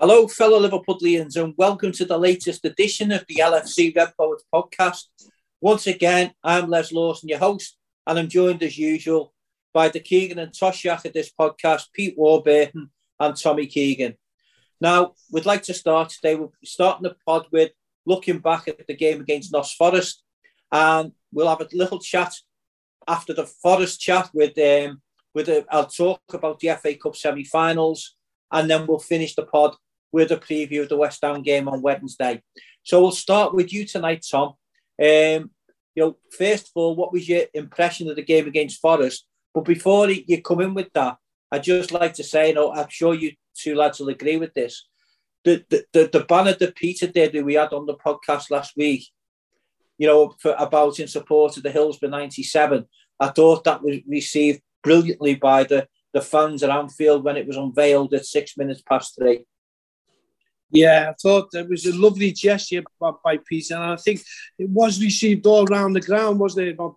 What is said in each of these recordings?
Hello, fellow Liverpudlians, and welcome to the latest edition of the LFC Red Poets podcast. Once again, I'm Les Lawson, your host, and I'm joined as usual by the Keegan and Toshack of this podcast, Pete Warburton and Tommy Keegan. Now, we'd like to start today. We're starting the pod with looking back at the game against Notts Forest, and we'll have a little chat after the Forest chat with um, with a, I'll talk about the FA Cup semi-finals, and then we'll finish the pod with a preview of the West Ham game on Wednesday. So we'll start with you tonight, Tom. Um, you know, first of all, what was your impression of the game against Forest? But before you come in with that, I'd just like to say, you know, I'm sure you two lads will agree with this. The the, the, the banner that Peter did that we had on the podcast last week, you know, for, about in support of the Hillsborough 97, I thought that was received brilliantly by the, the fans at Anfield when it was unveiled at six minutes past three. Yeah, I thought it was a lovely gesture by, by Peter, and I think it was received all around the ground, wasn't it? About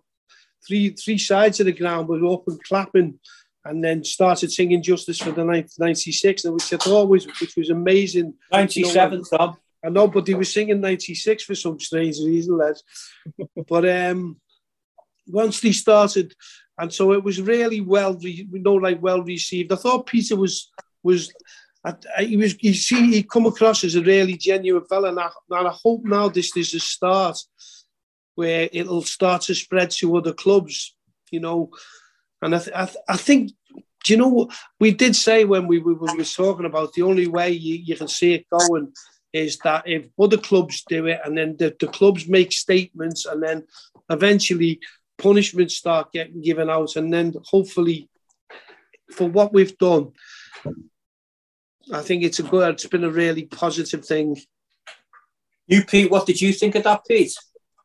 three three sides of the ground were open clapping, and then started singing "Justice for the 96," which I thought was which was amazing. Ninety-seven, you know, Tom. I know, but he was singing '96 for some strange reason, Les. but um, once they started, and so it was really well, you know, like well received. I thought Peter was was He was you see he come across as a really genuine fella and I, and I hope now this is a start where it'll start to spread to other clubs you know? And I, th- I, th- I think do you know what? We did say when we, we, we were talking about the only way you, you can see it going is that if other clubs do it and then the, the clubs make statements and then eventually punishments start getting given out and then hopefully for what we've done I think it's a good. It's been a really positive thing. You, Pete, what did you think of that, Pete?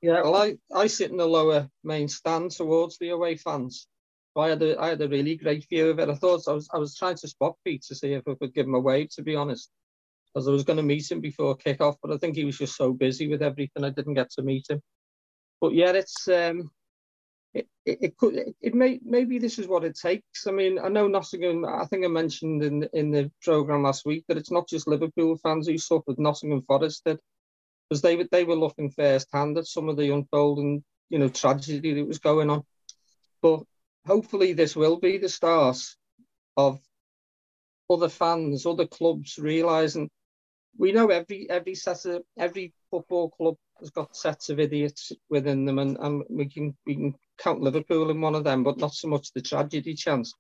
Yeah, well, I, I sit in the lower main stand towards the away fans. So I had a I had a really great view of it. I thought I was I was trying to spot Pete to see if I could give him a wave, to be honest, because I was going to meet him before kick-off, but I think he was just so busy with everything I didn't get to meet him. But yeah, it's um, it, it, could it, it, may maybe this is what it takes. I mean, I know Nottingham. I think I mentioned in in the program last week that it's not just Liverpool fans who suffered. Nottingham Forest did because they were they were looking first hand at some of the unfolding you know tragedy that was going on. But hopefully, this will be the start of other fans, other clubs realizing we know every every set of every football club has got sets of idiots within them, and, and we can we can count Liverpool in one of them, but not so much the tragedy chance.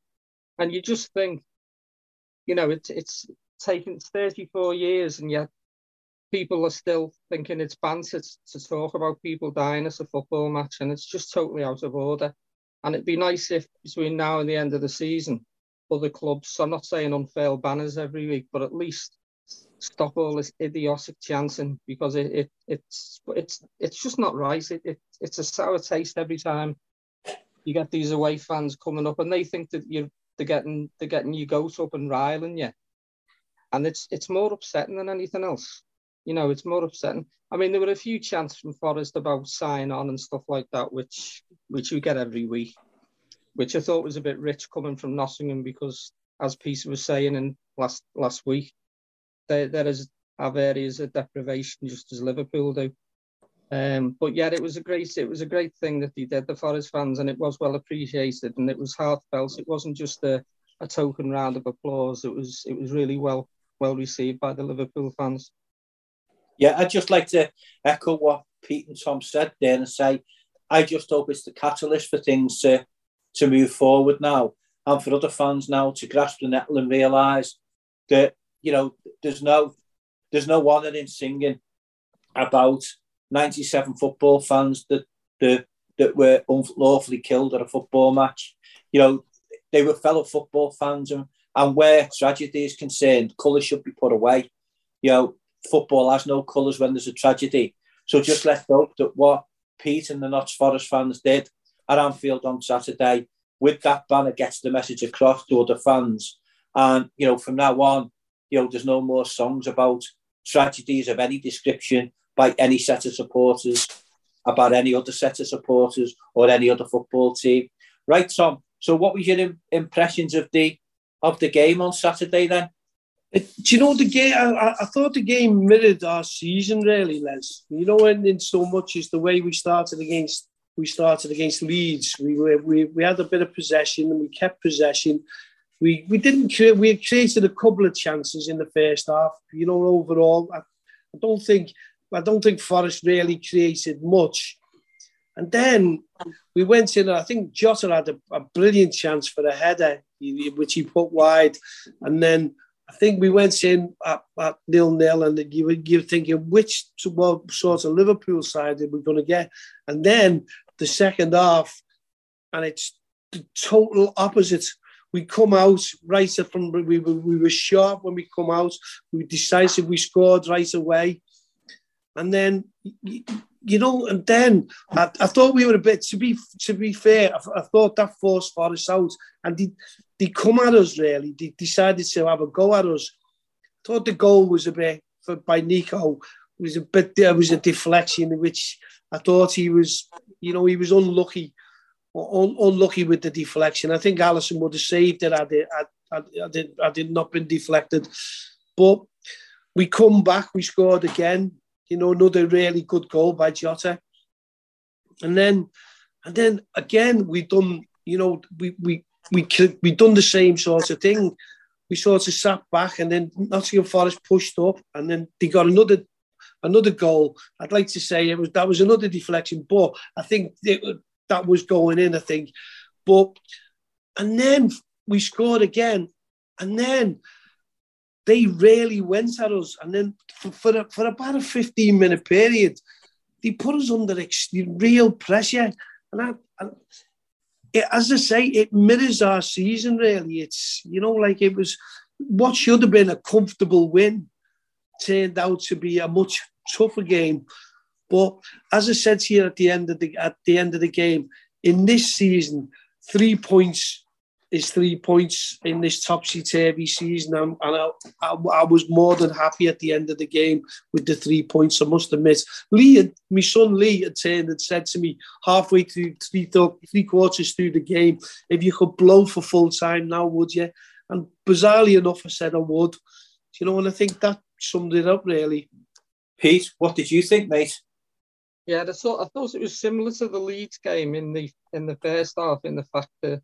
And you just think, you know, it's it's taken 34 years, and yet people are still thinking it's banter to talk about people dying at a football match, and it's just totally out of order. And it'd be nice if between now and the end of the season, other clubs, I'm not saying unfurl banners every week, but at least stop all this idiotic chanting because it, it it's it's it's just not right. It, it it's a sour taste every time you get these away fans coming up and they think that you're they're getting they're getting your goat up and riling you. And it's it's more upsetting than anything else. You know, it's more upsetting. I mean, there were a few chants from Forest about sign on and stuff like that, which which you get every week, which I thought was a bit rich coming from Nottingham because, as Peter was saying in last last week, there is have areas of deprivation just as Liverpool do. Um, but yeah, it was a great it was a great thing that he did, the Forest fans, and it was well appreciated and it was heartfelt. It wasn't just a, a token round of applause. It was it was really well well received by the Liverpool fans. Yeah, I'd just like to echo what Pete and Tom said there and say I just hope it's the catalyst for things to to move forward now and for other fans now to grasp the nettle and realise that you know there's no there's no one in singing about 97 football fans that the that were unlawfully killed at a football match. You know, they were fellow football fans, and, and where tragedy is concerned, colours should be put away. You know, football has no colours when there's a tragedy. So just let's hope that what Pete and the Notts Forest fans did at Anfield on Saturday with that banner gets the message across to other fans. And, you know, from now on, you know, there's no more songs about tragedies of any description by any set of supporters, about any other set of supporters or any other football team. Right, Tom. So, what was your impressions of the of the game on Saturday then? do you know the game? I, I, thought the game mirrored our season, really, Les. You know, and in so much as the way we started against we started against Leeds. We were we, we had a bit of possession and we kept possession. We we didn't create. We created a couple of chances in the first half. You know, overall, I, I don't think I don't think Forest really created much. And then we went in. I think Jota had a, a brilliant chance for a header, which he put wide, and then I think we went in at, at nil nil, and you were you're thinking which well, sort of Liverpool side are we going to get, and then the second half, and it's the total opposite. We come out right from we were, we were sharp when we come out. We decisive. We scored right away, and then you know, and then I, I thought we were a bit to be to be fair. I, I thought that forced Forest out, and they they come at us really. They decided to have a go at us. I thought the goal was a bit for, by Nico was a bit there was a deflection which I thought he was you know he was unlucky un, unlucky with the deflection. I think Alisson would have saved it had it had, had, it, had it not been deflected. But we come back, we scored again. You know, another really good goal by Jota. And then and then again we done, you know, we we we we done the same sort of thing. We sort of sat back, and then Nottingham Forest pushed up, and then they got another another goal. I'd like to say it was that was another deflection, but I think it, that was going in. I think, but and then we scored again, and then they really went at us, and then for for, a, for about a fifteen minute period, they put us under real pressure, and I, and it, as I say, it mirrors our season really. It's you know like it was what should have been a comfortable win turned out to be a much tougher game. But as I said here at the end of the at the end of the game, in this season, three points is three points in this topsy turvy season, and, I, I, I, was more than happy at the end of the game with the three points. I must admit, Lee, had, my son Lee, had turned and said to me halfway through three three quarters through the game, "If you could blow for full time now, would you?" And bizarrely enough, I said I would. You know, and I think that summed it up really. Pete, what did you think, mate? Yeah, I thought it was similar to the Leeds game in the in the first half, in the fact that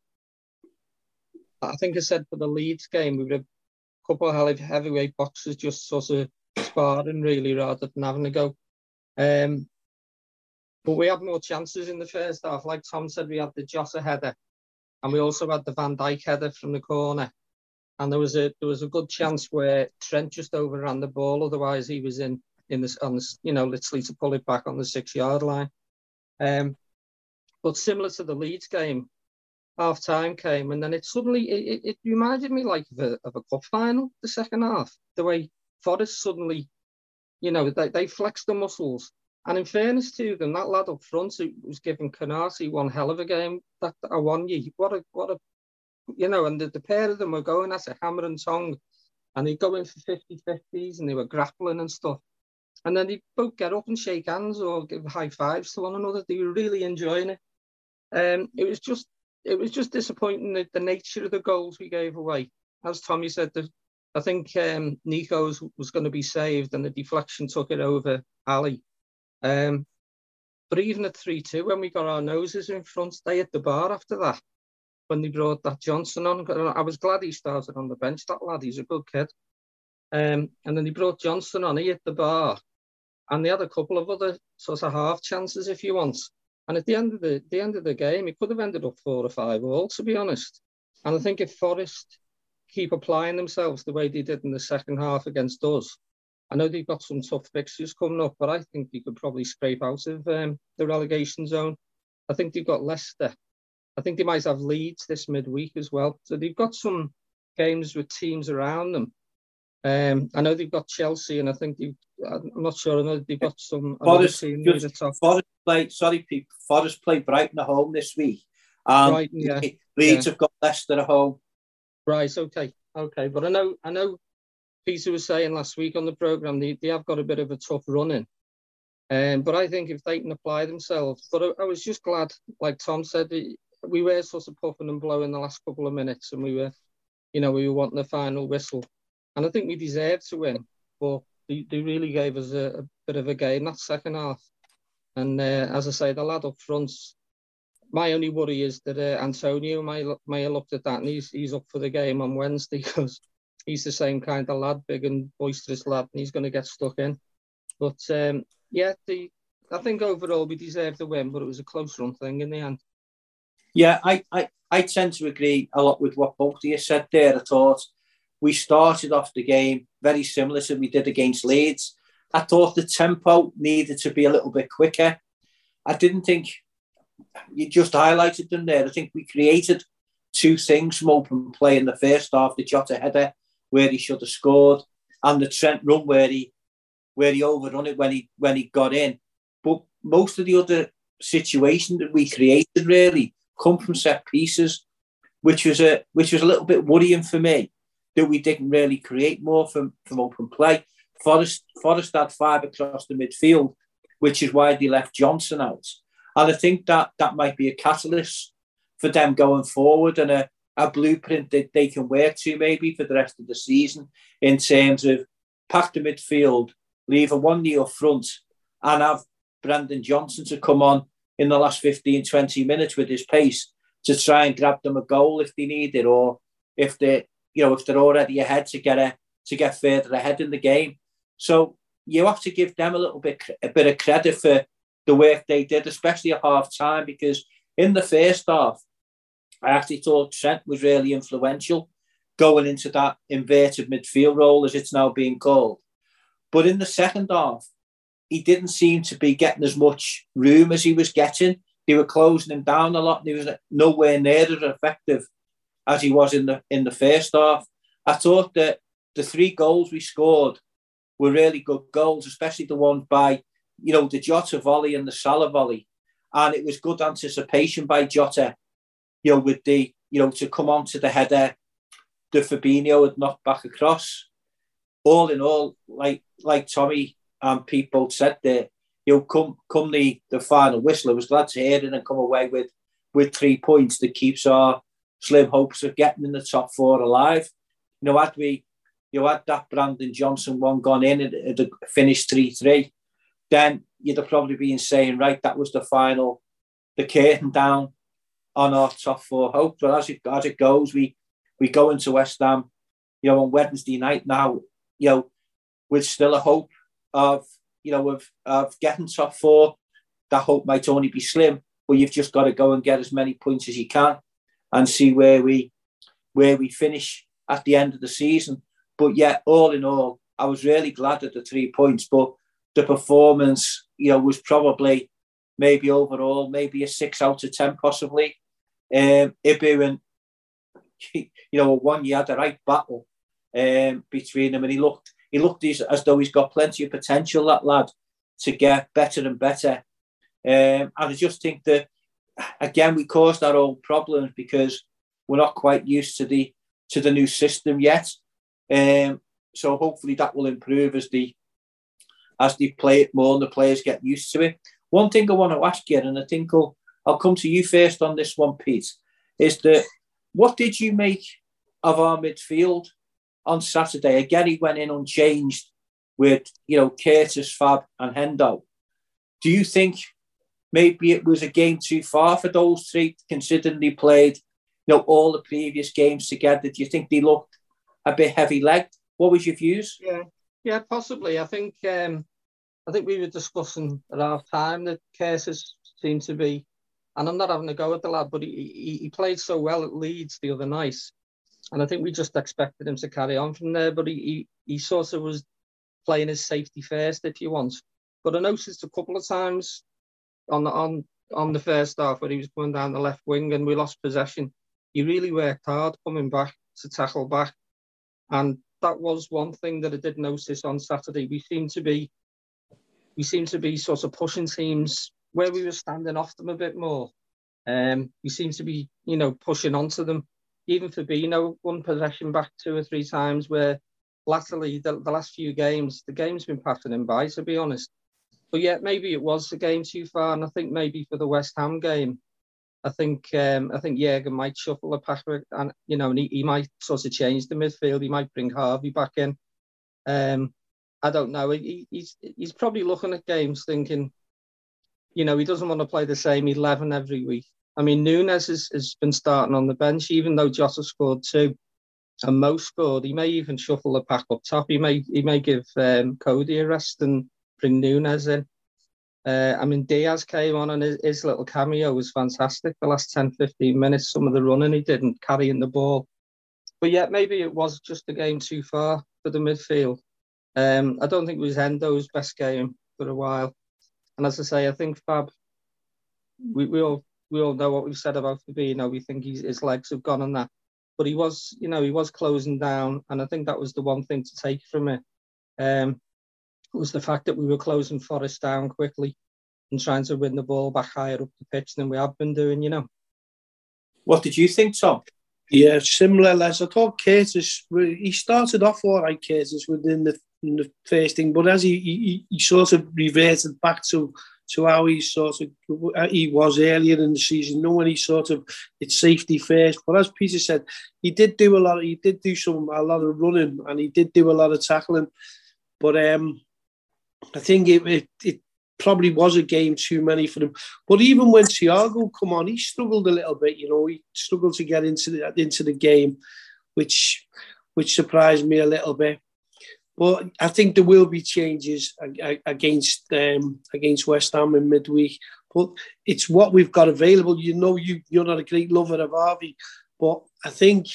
I think I said for the Leeds game, we were a couple of heavyweight boxers just sort of sparring really rather than having a go. Um, but we had more chances in the first half. Like Tom said, we had the Jota header, and we also had the Van Dijk header from the corner. And there was a there was a good chance where Trent just overran the ball. Otherwise, he was in in this on this you know literally to pull it back on the six yard line. Um, but similar to the Leeds game, half time came, and then it suddenly it, it, reminded me like of a, of a cup final, the second half. The way Forest suddenly, you know, they, they flexed the muscles. And in fairness to them, that lad up front who was giving Konaté one hell of a game that Awoniyi. What a what a you know, and the, the pair of them were going at a hammer and tongue, and they'd go in for 50 50s and they were grappling and stuff. And then they both get up and shake hands or give high fives to one another. They were really enjoying it. Um, it was just it was just disappointing the, the nature of the goals we gave away. As Tommy said, the, I think um, Nico's was going to be saved and the deflection took it over Ali. Um, but even at 3 2, when we got our noses in front, they at the bar after that. When they brought that Johnson on, I was glad he started on the bench. That lad, he's a good kid. Um, and then he brought Johnson on, he hit the bar. And they had a couple of other sort of half chances, if you want. And at the end of the, the end of the game, it could have ended up four or five all, to be honest. And I think if Forest keep applying themselves the way they did in the second half against us, I know they've got some tough fixtures coming up, but I think they could probably scrape out of um, the relegation zone. I think they've got Leicester. I think they might have Leeds this midweek as well. So they've got some games with teams around them um, I know they've got Chelsea, and I think they've, I'm not sure. I know they've got some. Forest, just, Forest play. Sorry, people. Forest play Brighton at home this week. Um, Brighton, yeah. Leeds yeah. have got Leicester at home. Right. Okay. Okay. But I know. I know. Peter was saying last week on the program they, they have got a bit of a tough running. Um, but I think if they can apply themselves, but I, I was just glad, like Tom said, we were sort of puffing and blowing the last couple of minutes, and we were, you know, we were wanting the final whistle. And I think we deserved to win. But they, they really gave us a, a bit of a game that second half. And uh, as I say, the lad up front, my only worry is that uh, Antonio may, may have looked at that and he's, he's up for the game on Wednesday because he's the same kind of lad, big and boisterous lad, and he's going to get stuck in. But um, yeah, the, I think overall we deserved the win, but it was a close run thing in the end. Yeah, I, I, I tend to agree a lot with what both of you said there. I thought we started off the game very similar to we did against Leeds. I thought the tempo needed to be a little bit quicker. I didn't think you just highlighted them there. I think we created two things from open play in the first half: the Jota header where he should have scored, and the Trent run where he where he overrun it when he when he got in. But most of the other situations that we created really come from set pieces, which was a which was a little bit worrying for me that we didn't really create more from, from open play. Forest Forest had five across the midfield, which is why they left Johnson out. And I think that that might be a catalyst for them going forward and a, a blueprint that they can work to maybe for the rest of the season in terms of pack the midfield, leave Awoniyi up front, and have Brennan Johnson to come on in the last 15, 20 minutes with his pace to try and grab them a goal if they need it, or if they, you know, if they're already ahead to get a to get further ahead in the game. So you have to give them a little bit a bit of credit for the work they did, especially at half time, because in the first half, I actually thought Trent was really influential going into that inverted midfield role, as it's now being called. But in the second half, he didn't seem to be getting as much room as he was getting. They were closing him down a lot, and he was nowhere near as effective as he was in the in the first half. I thought that the three goals we scored were really good goals, especially the one by you know the Jota volley and the Salah volley, and it was good anticipation by Jota. You know, with the you know to come on to the header, the Fabinho had knocked back across. All in all, like like Tommy and people said there, you know, come come the, the final whistle, I was glad to hear it and come away with with three points that keeps our slim hopes of getting in the top four alive. You know, had we you know, had that Brennan Johnson one gone in and it finished 3 3, then you'd have probably been saying, right, that was the final, the curtain down on our top four hope. But as it, as it goes, we, we go into West Ham, you know, on Wednesday night now, you know, with still a hope of you know of of getting top four. That hope might only be slim, but you've just got to go and get as many points as you can, and see where we where we finish at the end of the season. But yet, all in all, I was really glad at the three points. But the performance, you know, was probably maybe overall maybe a six out of ten, possibly. Um, Ibu you know, one you had a right battle um, between them, and he looked he looked as, as though he's got plenty of potential, that lad, to get better and better. Um, and I just think that, again, we caused our own problems because we're not quite used to the to the new system yet. Um, so hopefully that will improve as the as they play it more and the players get used to it. One thing I want to ask you, and I think I'll, I'll come to you first on this one, Pete, is that what did you make of our midfield? on Saturday. Again, he went in unchanged with, you know, Curtis, Fab, and Hendo. Do you think maybe it was a game too far for those three, considering they played, you know, all the previous games together? Do you think they looked a bit heavy legged? What was your views? Yeah, yeah, possibly. I think um, I think we were discussing at half time that Curtis seemed to be, and I'm not having a go at the lad, but he, he, he played so well at Leeds the other night and I think we just expected him to carry on from there, but he, he, he sort of was playing his safety first, if you want. But I noticed a couple of times on the, on, on the first half when he was going down the left wing and we lost possession. He really worked hard coming back to tackle back. And that was one thing that I did notice on Saturday. We seemed to be we seemed to be sort of pushing teams where we were standing off them a bit more. Um, we seemed to be, you know, pushing onto them even Fabinho won possession back two or three times where latterly the, the last few games the game's been passing him by to be honest but yet maybe it was a game too far and I think maybe for the West Ham game I think um, I think Jurgen might shuffle the pack, and you know, and he, he might sort of change the midfield. He might bring Harvey back in. Um, I don't know. He, he's he's probably looking at games thinking, you know, he doesn't want to play the same eleven every week. I mean, Núñez has, has been starting on the bench, even though Jota scored two and Mo scored. He may even shuffle the pack up top. He may he may give um, Coady a rest and bring Núñez in. Uh, I mean, Diaz came on and his, his, little cameo was fantastic. The last 10, 15 minutes, some of the running he did and carrying the ball. But yet, maybe it was just a game too far for the midfield. Um, I don't think it was Endo's best game for a while. And as I say, I think Fab, we, we all we all know what we've said about Fabinho. We think his legs have gone on that. But he was, you know, he was closing down. And I think that was the one thing to take from it. Um, was the fact that we were closing Forest down quickly and trying to win the ball back higher up the pitch than we have been doing, you know. What did you think, Tom? Yeah, similar. As I thought, Curtis, he started off all right, Curtis, within the, the first thing, but as he, he, he sort of reverted back to to how he sort of he was earlier in the season. Knowing he sort of it's safety first, but as Peter said, he did do a lot. Of, he did do some a lot of running, and he did do a lot of tackling. But um, I think it, it, it probably was a game too many for them. But even when Thiago come on, he struggled a little bit. You know, he struggled to get into the into the game, which which surprised me a little bit. But I think there will be changes against um, against West Ham in midweek. But it's what we've got available. You know, you you're not a great lover of Harvey, but I think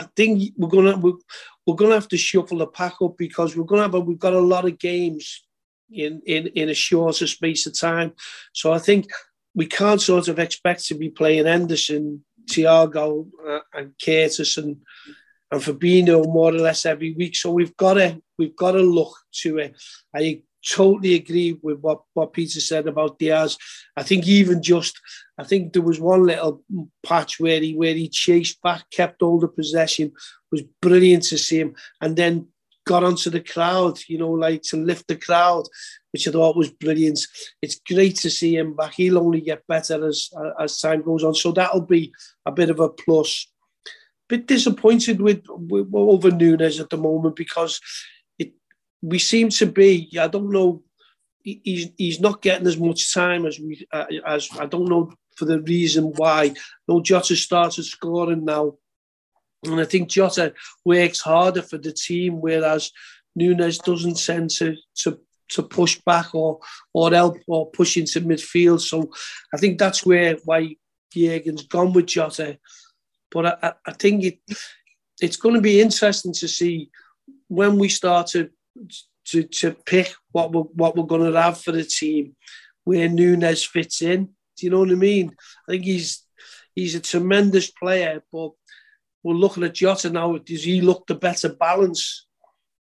I think we're gonna we're, we're gonna have to shuffle the pack up because we're gonna have a, we've got a lot of games in in in a shorter space of time. So I think we can't sort of expect to be playing Henderson, Thiago, uh, and Curtis and and Fabinho more or less every week. So we've got to we've got to look to it. I totally agree with what, what Peter said about Diaz. I think even just I think there was one little patch where he where he chased back, kept all the possession, was brilliant to see him, and then got onto the crowd, you know, like to lift the crowd, which I thought was brilliant. It's great to see him back. He'll only get better as as time goes on. So that'll be a bit of a plus bit disappointed with, with over Núñez at the moment because we seem to be. I don't know. He's he's not getting as much time as we uh, as I don't know for the reason why. No, Jota started scoring now, and I think Jota works harder for the team, whereas Núñez doesn't tend to to to push back or or help or push into midfield. So I think that's where why Jurgen's gone with Jota but I, I think it it's going to be interesting to see when we start to to, to pick what we're what we're going to have for the team, where Núñez fits in. Do you know what I mean? I think he's he's a tremendous player, but we're looking at Jota now. Does he look the better balance?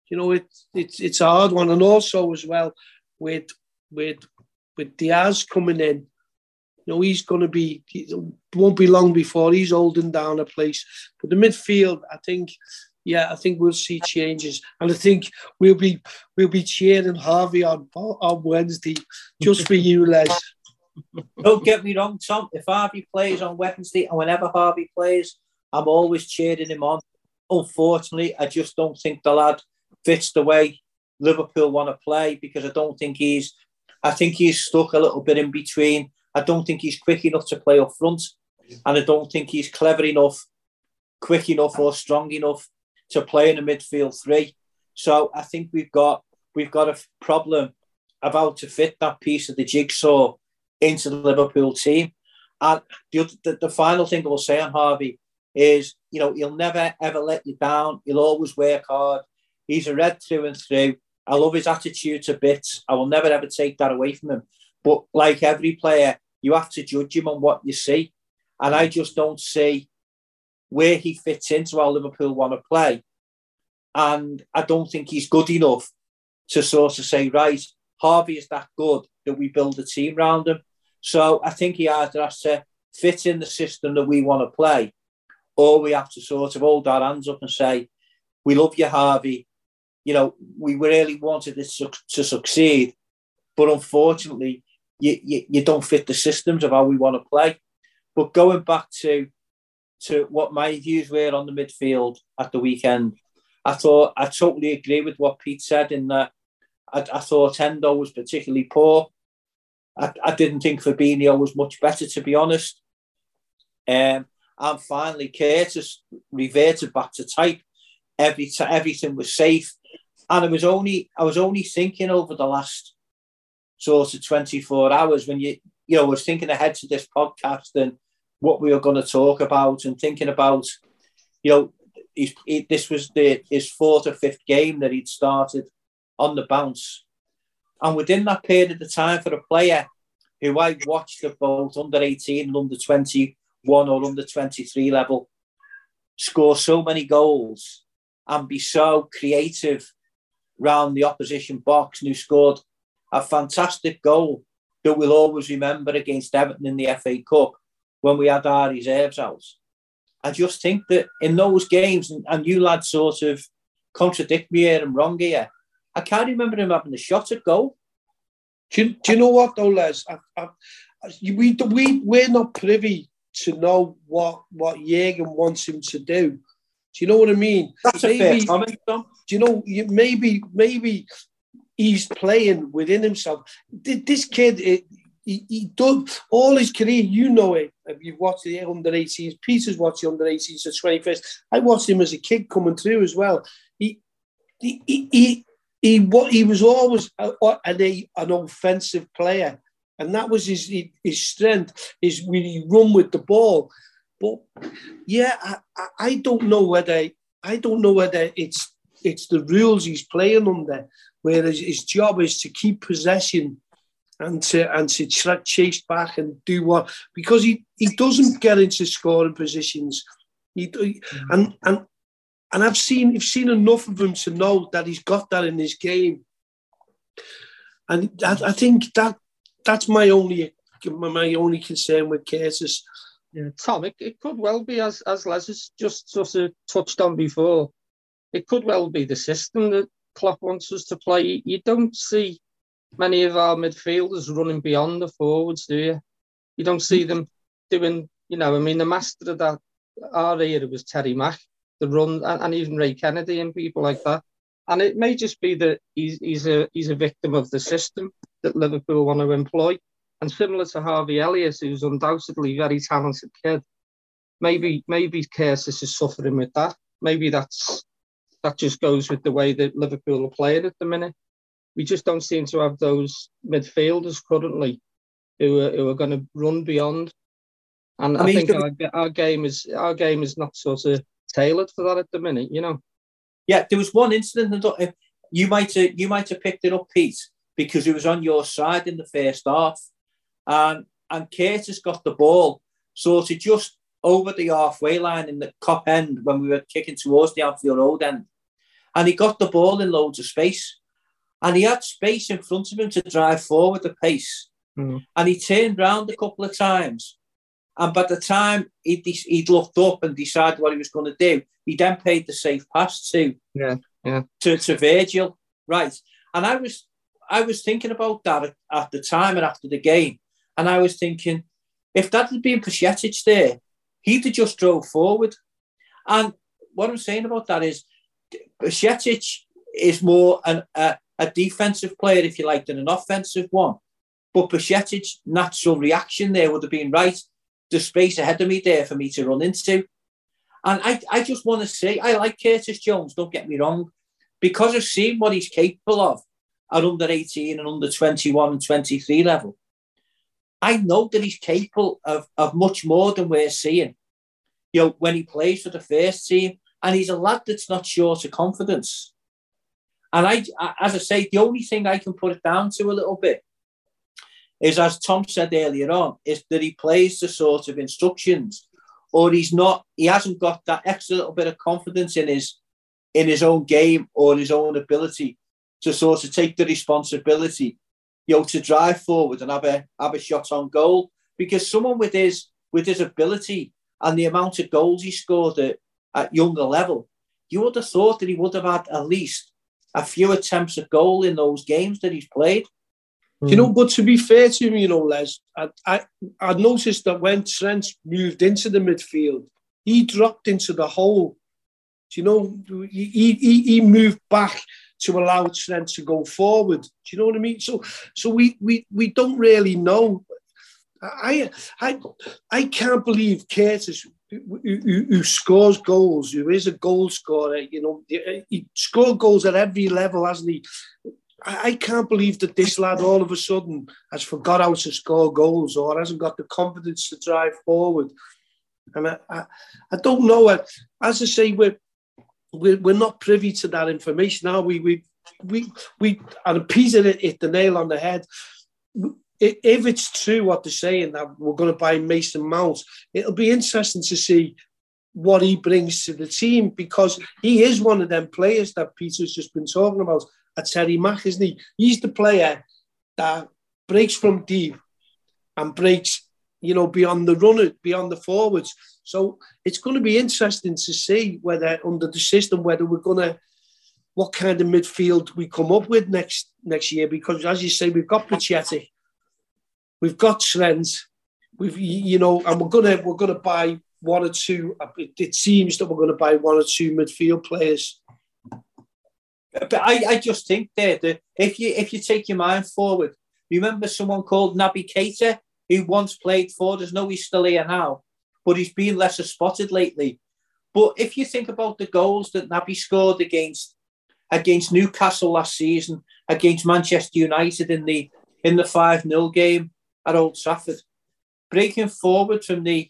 You know, it, it's it's a hard one, and also as well with with with Diaz coming in, You know, he's going to be, it won't be long before he's holding down a place. But the midfield, I think, yeah, I think we'll see changes, and I think we'll be we'll be cheering Harvey on on Wednesday just for you, Les. Don't get me wrong, Tom. If Harvey plays on Wednesday, and whenever Harvey plays, I'm always cheering him on. Unfortunately, I just don't think the lad fits the way Liverpool want to play because I don't think he's. I think he's stuck a little bit in between I don't think he's quick enough to play up front, and I don't think he's clever enough, quick enough, or strong enough to play in a midfield three. So I think we've got we've got a problem about to fit that piece of the jigsaw into the Liverpool team. And the, the, the final thing I will say on Harvey is, you know, he'll never ever let you down. He'll always work hard. He's a red through and through. I love his attitude to bits. I will never ever take that away from him. But like every player, you have to judge him on what you see. And I just don't see where he fits into how Liverpool want to play. And I don't think he's good enough to sort of say, right, Harvey is that good that we build a team around him. So I think he either has to fit in the system that we want to play, or we have to sort of hold our hands up and say, we love you, Harvey. You know, we really wanted this to succeed, but unfortunately, you, you, you don't fit the systems of how we want to play. But going back to to what my views were on the midfield at the weekend, I thought I totally agree with what Pete said in that I, I thought Endo was particularly poor. I, I, didn't think Fabinho was much better, to be honest. Um, and finally, Curtis reverted back to type. Every t- everything was safe, and it was only I was only thinking over the last sort of twenty four hours when you you know was thinking ahead to this podcast and what we were going to talk about and thinking about you know he, this was the his fourth or fifth game that he'd started on the bounce. And within that period of time for a player who I watched at both under 18 and under 21 or under 23 level score so many goals and be so creative round the opposition box and who scored a fantastic goal that we'll always remember against Everton in the FA Cup when we had our reserves out. I just think that in those games, and, and you lads sort of contradict me here and wrong here, I can't remember him having a shot at goal. Do you, do you know what though, Les? I, I, we, we, we're not privy to know what, what Jurgen wants him to do. Do you know what I mean? That's maybe, a fair comment, Tom. Do you know, maybe, maybe he's playing within himself. This kid, he, he done all his career. You know it. You've watched the under 18s. Peter's watched the under 18s at 21st. I watched him as a kid coming through as well. He, he, he, he, what he was always a, an, an offensive player, and that was his his strength. Is when he run with the ball. But yeah, I, I don't know whether I don't know whether it's it's the rules he's playing under, where his job is to keep possession and to and to chase back and do what because he, he doesn't get into scoring positions. He, mm-hmm. and and and I've seen I've seen enough of him to know that he's got that in his game. And I, I think that that's my only my only concern with Curtis. Yeah, Tom, it, it could well be as as Les has just sort of touched on before. It could well be the system that Klopp wants us to play. You don't see many of our midfielders running beyond the forwards, do you? You don't see them doing, you know, I mean, the master of that our era was Terry Mack, the run, and, and even Ray Kennedy and people like that. And it may just be that he's, he's a he's a victim of the system that Liverpool want to employ. And similar to Harvey Elliott, who's undoubtedly a very talented kid, maybe maybe Curtis is suffering with that. Maybe that's that just goes with the way that Liverpool are playing at the minute we just don't seem to have those midfielders currently who are, who are going to run beyond. And I, I mean, think our, our game is our game is not sort of tailored for that at the minute, you know. Yeah, there was one incident that you might have you might have picked it up, Pete, because it was on your side in the first half, and and Curtis got the ball sort of just over the halfway line in the Kop end when we were kicking towards the Anfield Road end, and he got the ball in loads of space, and he had space in front of him to drive forward the pace. Mm. And he turned round a couple of times. And by the time he'd, he'd looked up and decided what he was going to do, he then paid the safe pass to yeah, yeah. to, to Virgil. Right. And I was I was thinking about that at, at the time and after the game. And I was thinking, if that had been Bajcetic there, he'd have just drove forward. And what I'm saying about that is Bajcetic is more an, a, a defensive player, if you like, than an offensive one. But Bajcetic's natural reaction there would have been right. The space ahead of me there for me to run into. And I, I just want to say, I like Curtis Jones, don't get me wrong, because I've seen what he's capable of at under 18 and under 21 and 23 level. I know that he's capable of, of much more than we're seeing. You know, when he plays for the first team, and he's a lad that's not short of confidence. And I, as I say, the only thing I can put it down to a little bit is, as Tom said earlier on, is that he plays the sort of instructions, or he's not. He hasn't got that extra little bit of confidence in his in his own game or his own ability to sort of take the responsibility, you know, to drive forward and have a have a shot on goal. Because someone with his with his ability and the amount of goals he scored at, at younger level, you would have thought that he would have had at least a few attempts at goal in those games that he's played. Mm. You know, but to be fair to him, you know, Les, I, I, I noticed that when Trent moved into the midfield, he dropped into the hole. Do you know, he, he, he moved back to allow Trent to go forward. Do you know what I mean? So, so we we we don't really know. I I I can't believe Curtis, who, who, who scores goals, who is a goal scorer. You know, uh, he scored goals at every level, hasn't he? I, can't believe that this lad all of a sudden has forgot how to score goals or hasn't got the confidence to drive forward. And I, I, I don't know. Uh, as I say, we're, we're, we're not privy to that information, are we? We, we, we and Peter hit the nail on the head. If it's true what they're saying that we're going to buy Mason Mount, it'll be interesting to see what he brings to the team because he is one of them players that Peter's just been talking about at Terry Mack, isn't he? He's the player that breaks from deep and breaks, you know, beyond the runner, beyond the forwards. So it's going to be interesting to see whether under the system, whether we're going to, what kind of midfield we come up with next next year. Because as you say, we've got Bajcetic, we've got Trent, we've you know, and we're gonna we're gonna buy one or two. It seems that we're going to buy one or two midfield players but I, I just think there that if you if you take your mind forward, remember someone called Naby Keita who once played for us. No, he's still here now, but he's been lesser spotted lately. But if you think about the goals that Naby scored against against Newcastle last season, against Manchester United in the in the five 0 game at Old Trafford, breaking forward from the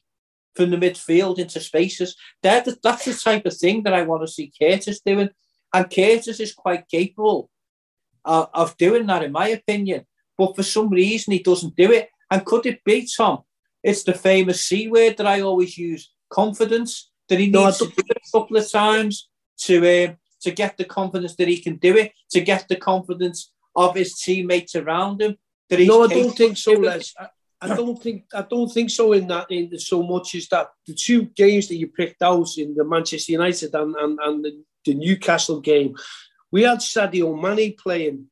from the midfield into spaces, that that's the type of thing that I want to see Curtis doing. And Curtis is quite capable of, of doing that, in my opinion. But for some reason, he doesn't do it. And could it be, Tom? It's the famous C word that I always use confidence, that he needs no, to do it a couple of times to, um, to get the confidence that he can do it, to get the confidence of his teammates around him. No, I don't think so, Les. I, I don't think I don't think so in that in so much as that the two games that you picked out in the Manchester United and, and, and the the Newcastle game, we had Sadio Mane playing,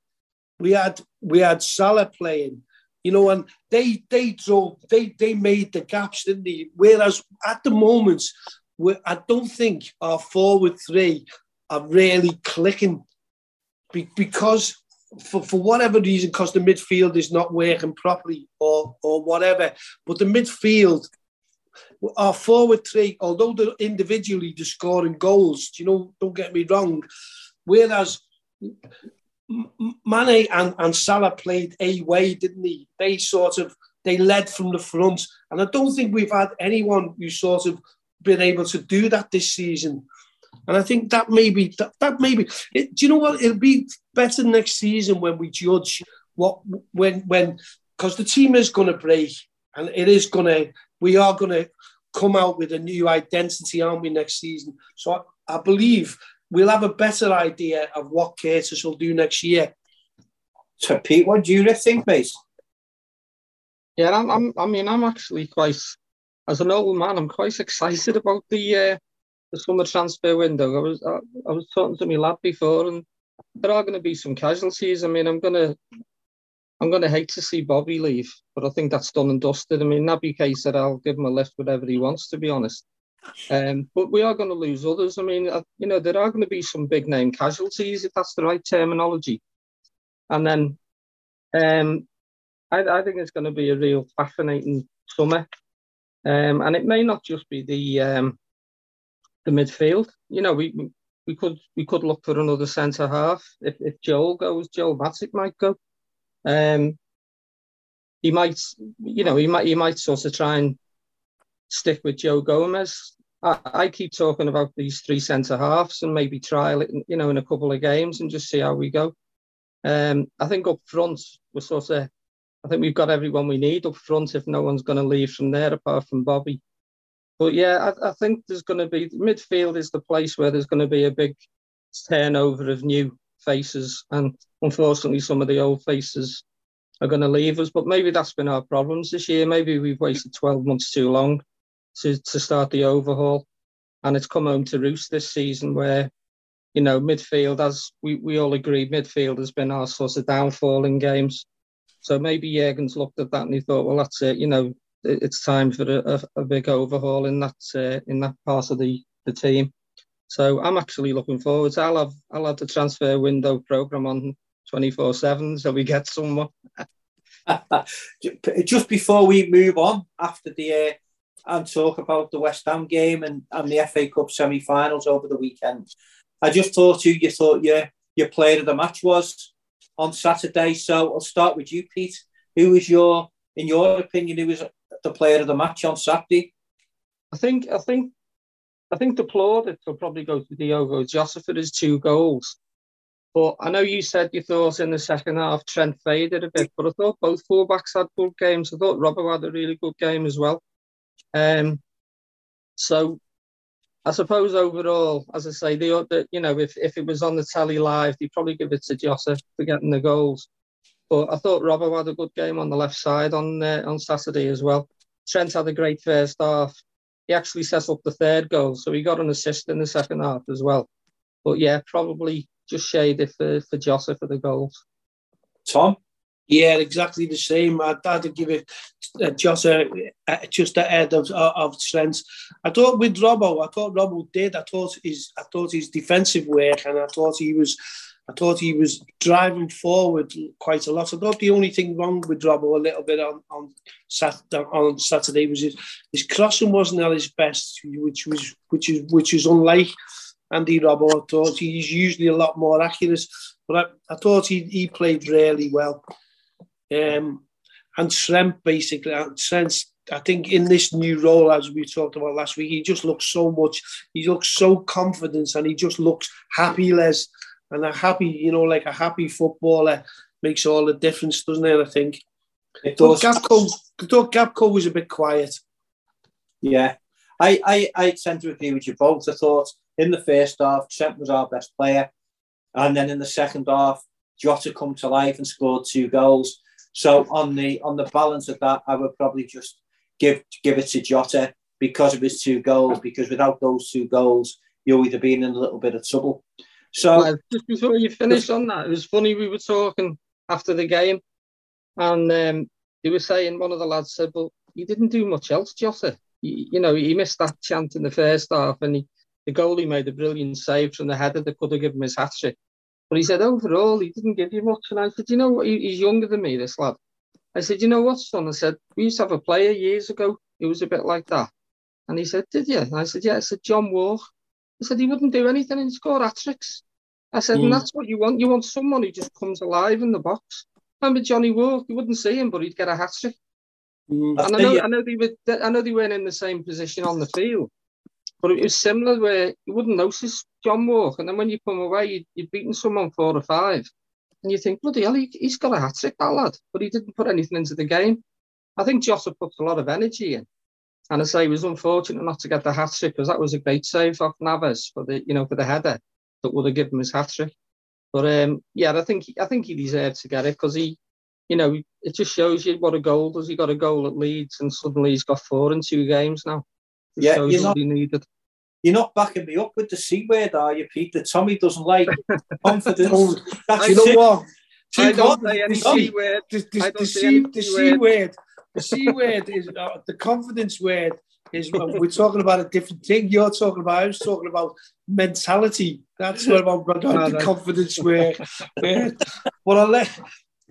we had we had Salah playing, you know, and they they drove they they made the gaps, didn't they? Whereas at the moment, I don't think our forward three are really clicking because for, for whatever reason, because the midfield is not working properly or or whatever. But the midfield our forward three, although they're individually they're scoring goals, you know, don't get me wrong. Whereas Mane and, and Salah played a way, didn't he? They sort of they led from the front, and I don't think we've had anyone who sort of been able to do that this season. And I think that maybe that, that maybe it, do you know what? It'll be better next season when we judge what when when because the team is going to break and it is going to we are going to come out with a new identity, aren't we, next season? So I, I believe we'll have a better idea of what Curtis will do next year. So, Pete, what do you think, mate? Yeah, I'm, I'm, I mean, I'm actually quite, as an old man, I'm quite excited about the uh, the summer transfer window. I was I, I was talking to my lad before, and there are going to be some casualties. I mean, I'm to I'm to hate to see Bobby leave, but I think that's done and dusted. I mean, Naby K said I'll give him a lift whatever he wants, to be honest. Um, but we are going to lose others. I mean, uh, you know, there are going to be some big name casualties, if that's the right terminology. And then um, I, I think it's going to be a real fascinating summer. Um, and it may not just be the um, the midfield. You know, we we could we could look for another centre half. If if Joel goes, Joel Matip might go. Um, he might, you know, he might he might sort of try and stick with Joe Gomez. I, I keep talking about these three centre halves and maybe trial it, you know, in a couple of games and just see how we go. Um, I think up front we're sort of, I think we've got everyone we need up front if no one's going to leave from there apart from Bobby. But yeah, I, I think there's going to be midfield is the place where there's going to be a big turnover of new faces, and unfortunately, some of the old faces are going to leave us. But maybe that's been our problems this year. Maybe we've wasted 12 months too long to, to start the overhaul, and it's come home to roost this season where. You know, midfield, as we, we all agree, midfield has been our sort of downfall in games. So maybe Jurgen's looked at that and he thought, well, that's it. You know, it's time for a, a, big overhaul in that uh, in that part of the, the team. So I'm actually looking forward. To, I'll have I'll have the transfer window program on 24 seven, so we get someone. Just before we move on after the uh, and talk about the West Ham game and, and the FA Cup semi-finals over the weekend, I just thought you you thought your your player of the match was on Saturday. So I'll start with you, Pete. Who was your, in your opinion, who was the player of the match on Saturday? I think I think I think the plaudits will probably go to Diogo Jota for his two goals. But I know you said you thought in the second half Trent faded a bit, but I thought both fullbacks had good games. I thought Robbo had a really good game as well. Um, so I suppose overall, as I say, the, the you know if, if it was on the telly live, they'd probably give it to Jota for getting the goals. But I thought Robbo had a good game on the left side on uh, on Saturday as well. Trent had a great first half. He actually set up the third goal, so he got an assist in the second half as well. But yeah, probably just shaded for, for Jota for the goals. Tom? Yeah, exactly the same. I'd, I'd give it uh, Jota uh, just ahead of, of Trent. I thought with Robbo, I thought Robbo did. I thought his, I thought his defensive work, and I thought he was I thought he was driving forward quite a lot. I thought the only thing wrong with Robbo a little bit on on Saturday, on Saturday was his, his crossing wasn't at his best, which was which is which is unlike Andy Robbo. I thought he's usually a lot more accurate, but I, I thought he, he played really well. Um, and Trent basically, Trent, I think in this new role, as we talked about last week, he just looks so much, he looks so confident and he just looks happy, Les and a happy, you know, like a happy footballer makes all the difference, doesn't it? I think. It does. Gakpo, I thought Gakpo was a bit quiet. Yeah, I, I, I tend to agree with you both. I thought in the first half, Trent was our best player, and then in the second half, Jota come to life and scored two goals. So on the on the balance of that, I would probably just give give it to Jota because of his two goals. Because without those two goals, you would have been in a little bit of trouble. So well, just before you finish on that, it was funny. We were talking after the game, and um, they were saying one of the lads said, "Well, he didn't do much else, Jota. You, you know, he missed that chance in the first half, and he, the goalie made a brilliant save from the header that could have given him his hat trick. But he said overall he didn't give you much. And I said, you know what? He, he's younger than me, this lad. I said, you know what, son? I said, we used to have a player years ago It was a bit like that. And he said, did you? And I said, yeah. I said, John Wark. I said, he wouldn't do anything and score hat tricks. I said, mm. and that's what you want. You want someone who just comes alive in the box. Remember Johnny Wark? You wouldn't see him, but he'd get a hat trick. Mm. And I know, I know they were, I know they weren't in the same position on the field, but it was similar where you wouldn't notice John Wark, and then when you come away, you'd, you'd beaten someone four or five, and you think, bloody hell, he, he's got a hat trick, that lad, but he didn't put anything into the game. I think Jota puts a lot of energy in. And I say he was unfortunate not to get the hat trick because that was a great save off Navas for the you know for the header that would have given him his hat trick. But um, yeah, I think I think he deserved to get it because he, you know, it just shows you what a goal does. He got a goal at Leeds and suddenly he's got four in two games now. It yeah, shows what he needed. You're not backing me up with the C word, are you, Peter? Tommy doesn't like confidence. That's you know what? I don't say any C word. The, the, the, the C word. The C word is uh, the confidence word is we're talking about a different thing. You're talking about. I was talking about mentality. That's what I'm going no, the confidence. Where, where, well, I'll let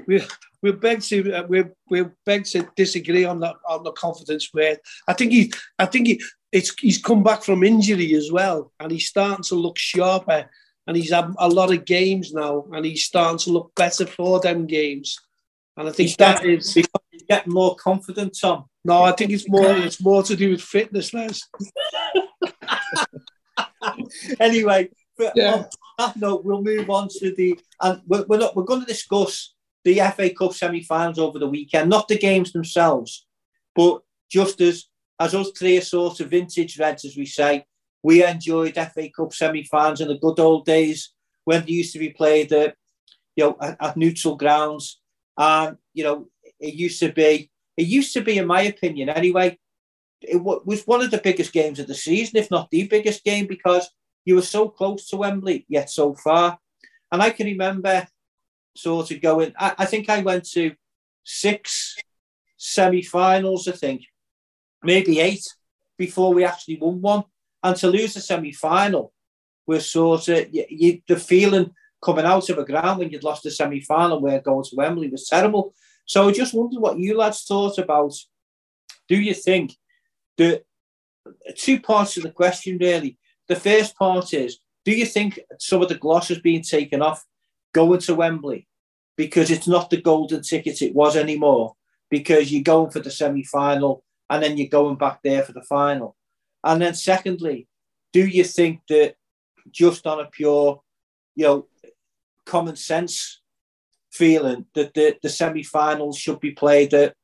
we we beg to uh, we we beg to disagree on the on the confidence. Where I think he I think he it's he's come back from injury as well, and he's starting to look sharper. And he's had a lot of games now, and he's starting to look better for them games. And I think he's that is getting more confident, Tom. No, I think it's more it's more to do with fitness, Les. anyway, yeah. on that note, we'll move on to the and we're, we're not we're going to discuss the FA Cup semi-finals over the weekend, not the games themselves, but just as as us three are sort of vintage Reds, as we say, we enjoyed FA Cup semi-finals in the good old days when they used to be played at you know at, at neutral grounds, and you know it used to be it used to be, in my opinion, anyway, it was one of the biggest games of the season, if not the biggest game, because you were so close to Wembley yet so far. And I can remember sort of going. I, I think I went to six semi-finals, I think, maybe eight before we actually won one. And to lose the semi-final was sort of you, you, the feeling coming out of a ground when you'd lost the semi-final where going to Wembley was terrible. So I just wondered what you lads thought about. Do you think the two parts of the question really? The first part is, do you think some of the gloss has been taken off going to Wembley because it's not the golden ticket it was anymore? Because you're going for the semi-final and then you're going back there for the final. And then secondly, do you think that just on a pure, you know, common sense feeling that the, the semi-finals should be played at,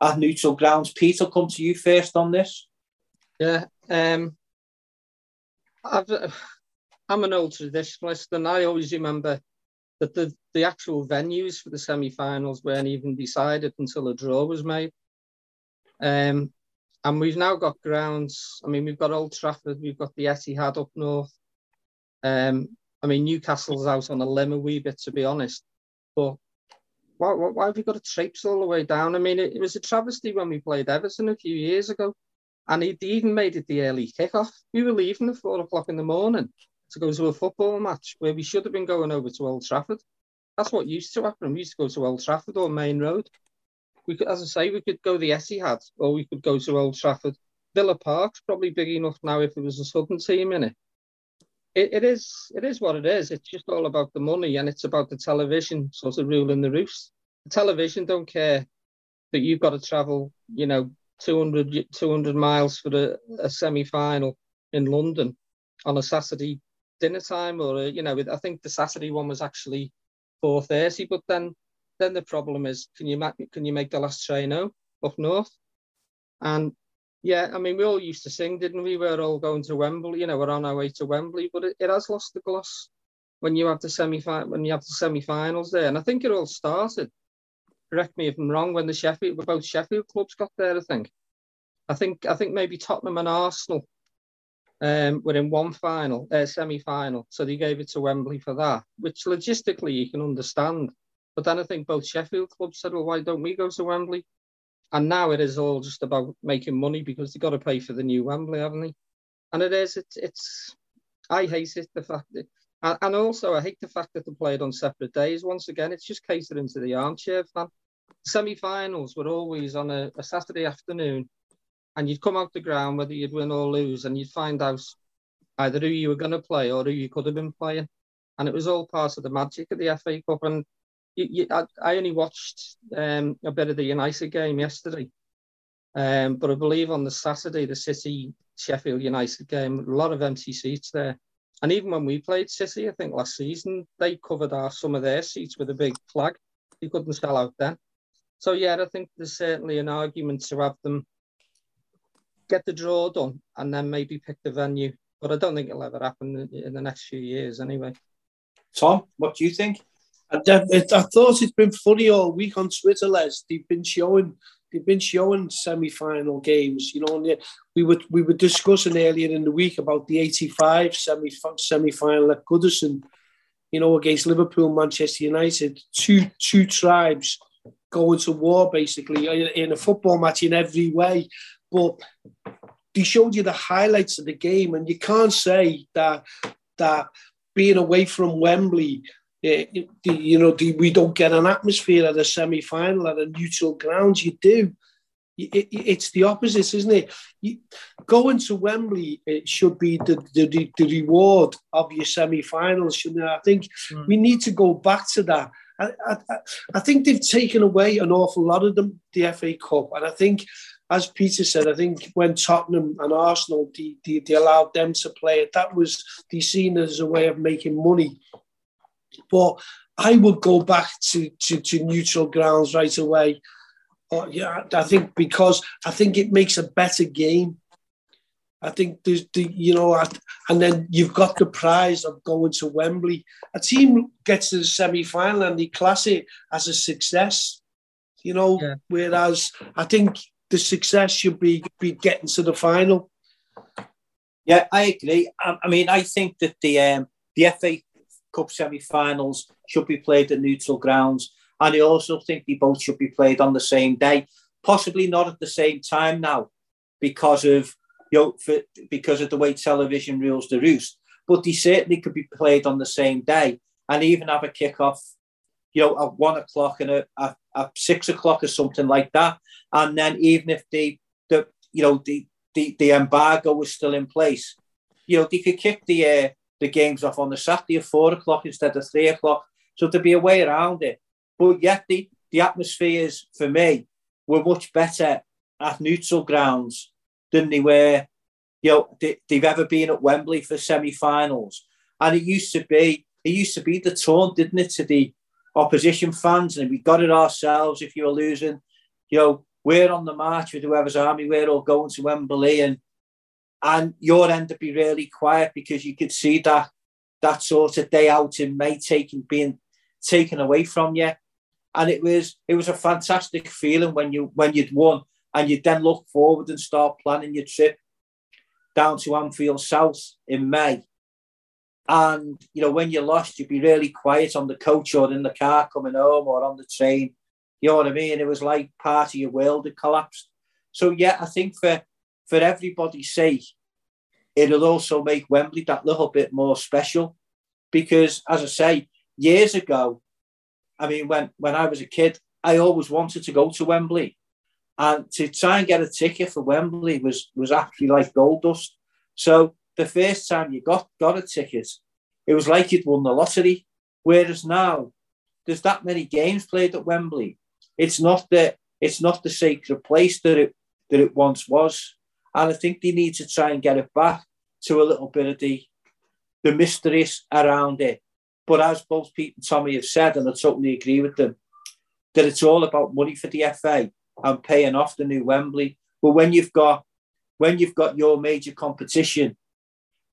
at neutral grounds. Pete, I'll come to you first on this. Yeah, um, I've, I'm an old traditionalist, and I always remember that the, the actual venues for the semi-finals weren't even decided until a draw was made. Um, and we've now got grounds. I mean, we've got Old Trafford, we've got the Etihad up north. Um, I mean, Newcastle's out on a limb a wee bit, to be honest. But why, why, have we got to traipse all the way down? I mean, it, it was a travesty when we played Everton a few years ago, and he even made it the early kickoff. We were leaving at four o'clock in the morning to go to a football match where we should have been going over to Old Trafford. That's what used to happen. We used to go to Old Trafford or Main Road. We could, as I say, we could go the Etihad or we could go to Old Trafford. Villa Park's probably big enough now if there was a Southern team in it it, it is it is what it is. It's just all about the money and it's about the television sort of ruling the roost. The television don't care that you've got to travel, you know, 200, 200 miles for a, a semi-final in London on a Saturday dinner time, or a, you know, I think the Saturday one was actually 4:30. But then, then the problem is, can you make can you make the last train home up north? And yeah, I mean, we all used to sing, didn't we? We're all going to Wembley. You know, we're on our way to Wembley, but it, it has lost the gloss when you have the semi when you have the semi-finals there. And I think it all started. Correct me if I'm wrong. When the Sheffield, both Sheffield clubs got there, I think. I think I think maybe Tottenham and Arsenal um, were in one final, uh, semi-final, so they gave it to Wembley for that, which logistically you can understand. But then I think both Sheffield clubs said, "Well, why don't we go to Wembley?" And now it is all just about making money because they've got to pay for the new Wembley, haven't they? And it is, it's, it's I hate it, the fact that, and also I hate the fact that they played on separate days. Once again, it's just catering to the armchair fan. Semi-finals were always on a, a Saturday afternoon, and you'd come out the ground whether you'd win or lose, and you'd find out either who you were going to play or who you could have been playing. And it was all part of the magic of the FA Cup. And you, I, I, only watched um, a bit of the United game yesterday, um, but I believe on the Saturday, the City Sheffield United game, a lot of empty seats there. And even when we played City, I think last season, they covered our, some of their seats with a big flag. You couldn't sell out then. So, yeah, I think there's certainly an argument to have them get the draw done and then maybe pick the venue. But I don't think it'll ever happen in the next few years anyway. Tom, what do you think? I, I thought it's been funny all week on Twitter, Les. They've been showing they've been showing semi-final games. You know, we were we were discussing earlier in the week about the '85 semi semi-final at Goodison. You know, against Liverpool, Manchester United, two two tribes going to war basically in a football match in every way. But they showed you the highlights of the game, and you can't say that that being away from Wembley you know, we don't get an atmosphere at a semi-final at a neutral ground. You do. it's the opposite, isn't it? going to Wembley, it should be the, the, the reward of your semi-finals. Shouldn't it? I think mm. we need to go back to that. I, I, I think they've taken away an awful lot of them, the FA Cup, and I think as Peter said, I think when Tottenham and Arsenal they, they, they, allowed them to play it, that was the seen as a way of making money. But I would go back to, to, to neutral grounds right away. Uh, yeah, I think because I think it makes a better game. I think there's the you know, and then you've got the prize of going to Wembley. A team gets to the semi final and they class it as a success, you know. Yeah. Whereas I think the success should be be getting to the final. Yeah, I agree. I, I mean, I think that the um, the FA Cup semi-finals should be played at neutral grounds. And I also think they both should be played on the same day, possibly not at the same time now, because of you know, for, because of the way television rules the roost. But they certainly could be played on the same day, and even have a kickoff, you know, at one o'clock and at, at six o'clock or something like that. And then even if the the you know the the, the embargo was still in place, you know, they could kick the uh, the games off on the Saturday at four o'clock instead of three o'clock. So there'd be a way around it. But yet the, the atmospheres for me were much better at neutral grounds than they were, you know, they, they've ever been at Wembley for semi-finals. And it used to be, it used to be the taunt, didn't it, to the opposition fans, and we got it ourselves if you were losing. You know, we're on the march with whoever's army, we're all going to Wembley, and and your end to be really quiet because you could see that that sort of day out in May taking being taken away from you. And it was it was a fantastic feeling when you when you'd won and you'd then look forward and start planning your trip down to Anfield South in May. And you know, when you lost, you'd be really quiet on the coach or in the car coming home or on the train. You know what I mean? It was like part of your world had collapsed. So yeah, I think for for everybody's sake, it'll also make Wembley that little bit more special. Because as I say, years ago, I mean, when, when I was a kid, I always wanted to go to Wembley. And to try and get a ticket for Wembley was, was actually like gold dust. So the first time you got, got a ticket, it was like you'd won the lottery. Whereas now, there's that many games played at Wembley. It's not the it's not the sacred place that it that it once was. And I think they need to try and get it back to a little bit of the the mysteries around it. But as both Pete and Tommy have said, and I totally agree with them, that it's all about money for the FA and paying off the new Wembley. But when you've got when you've got your major competition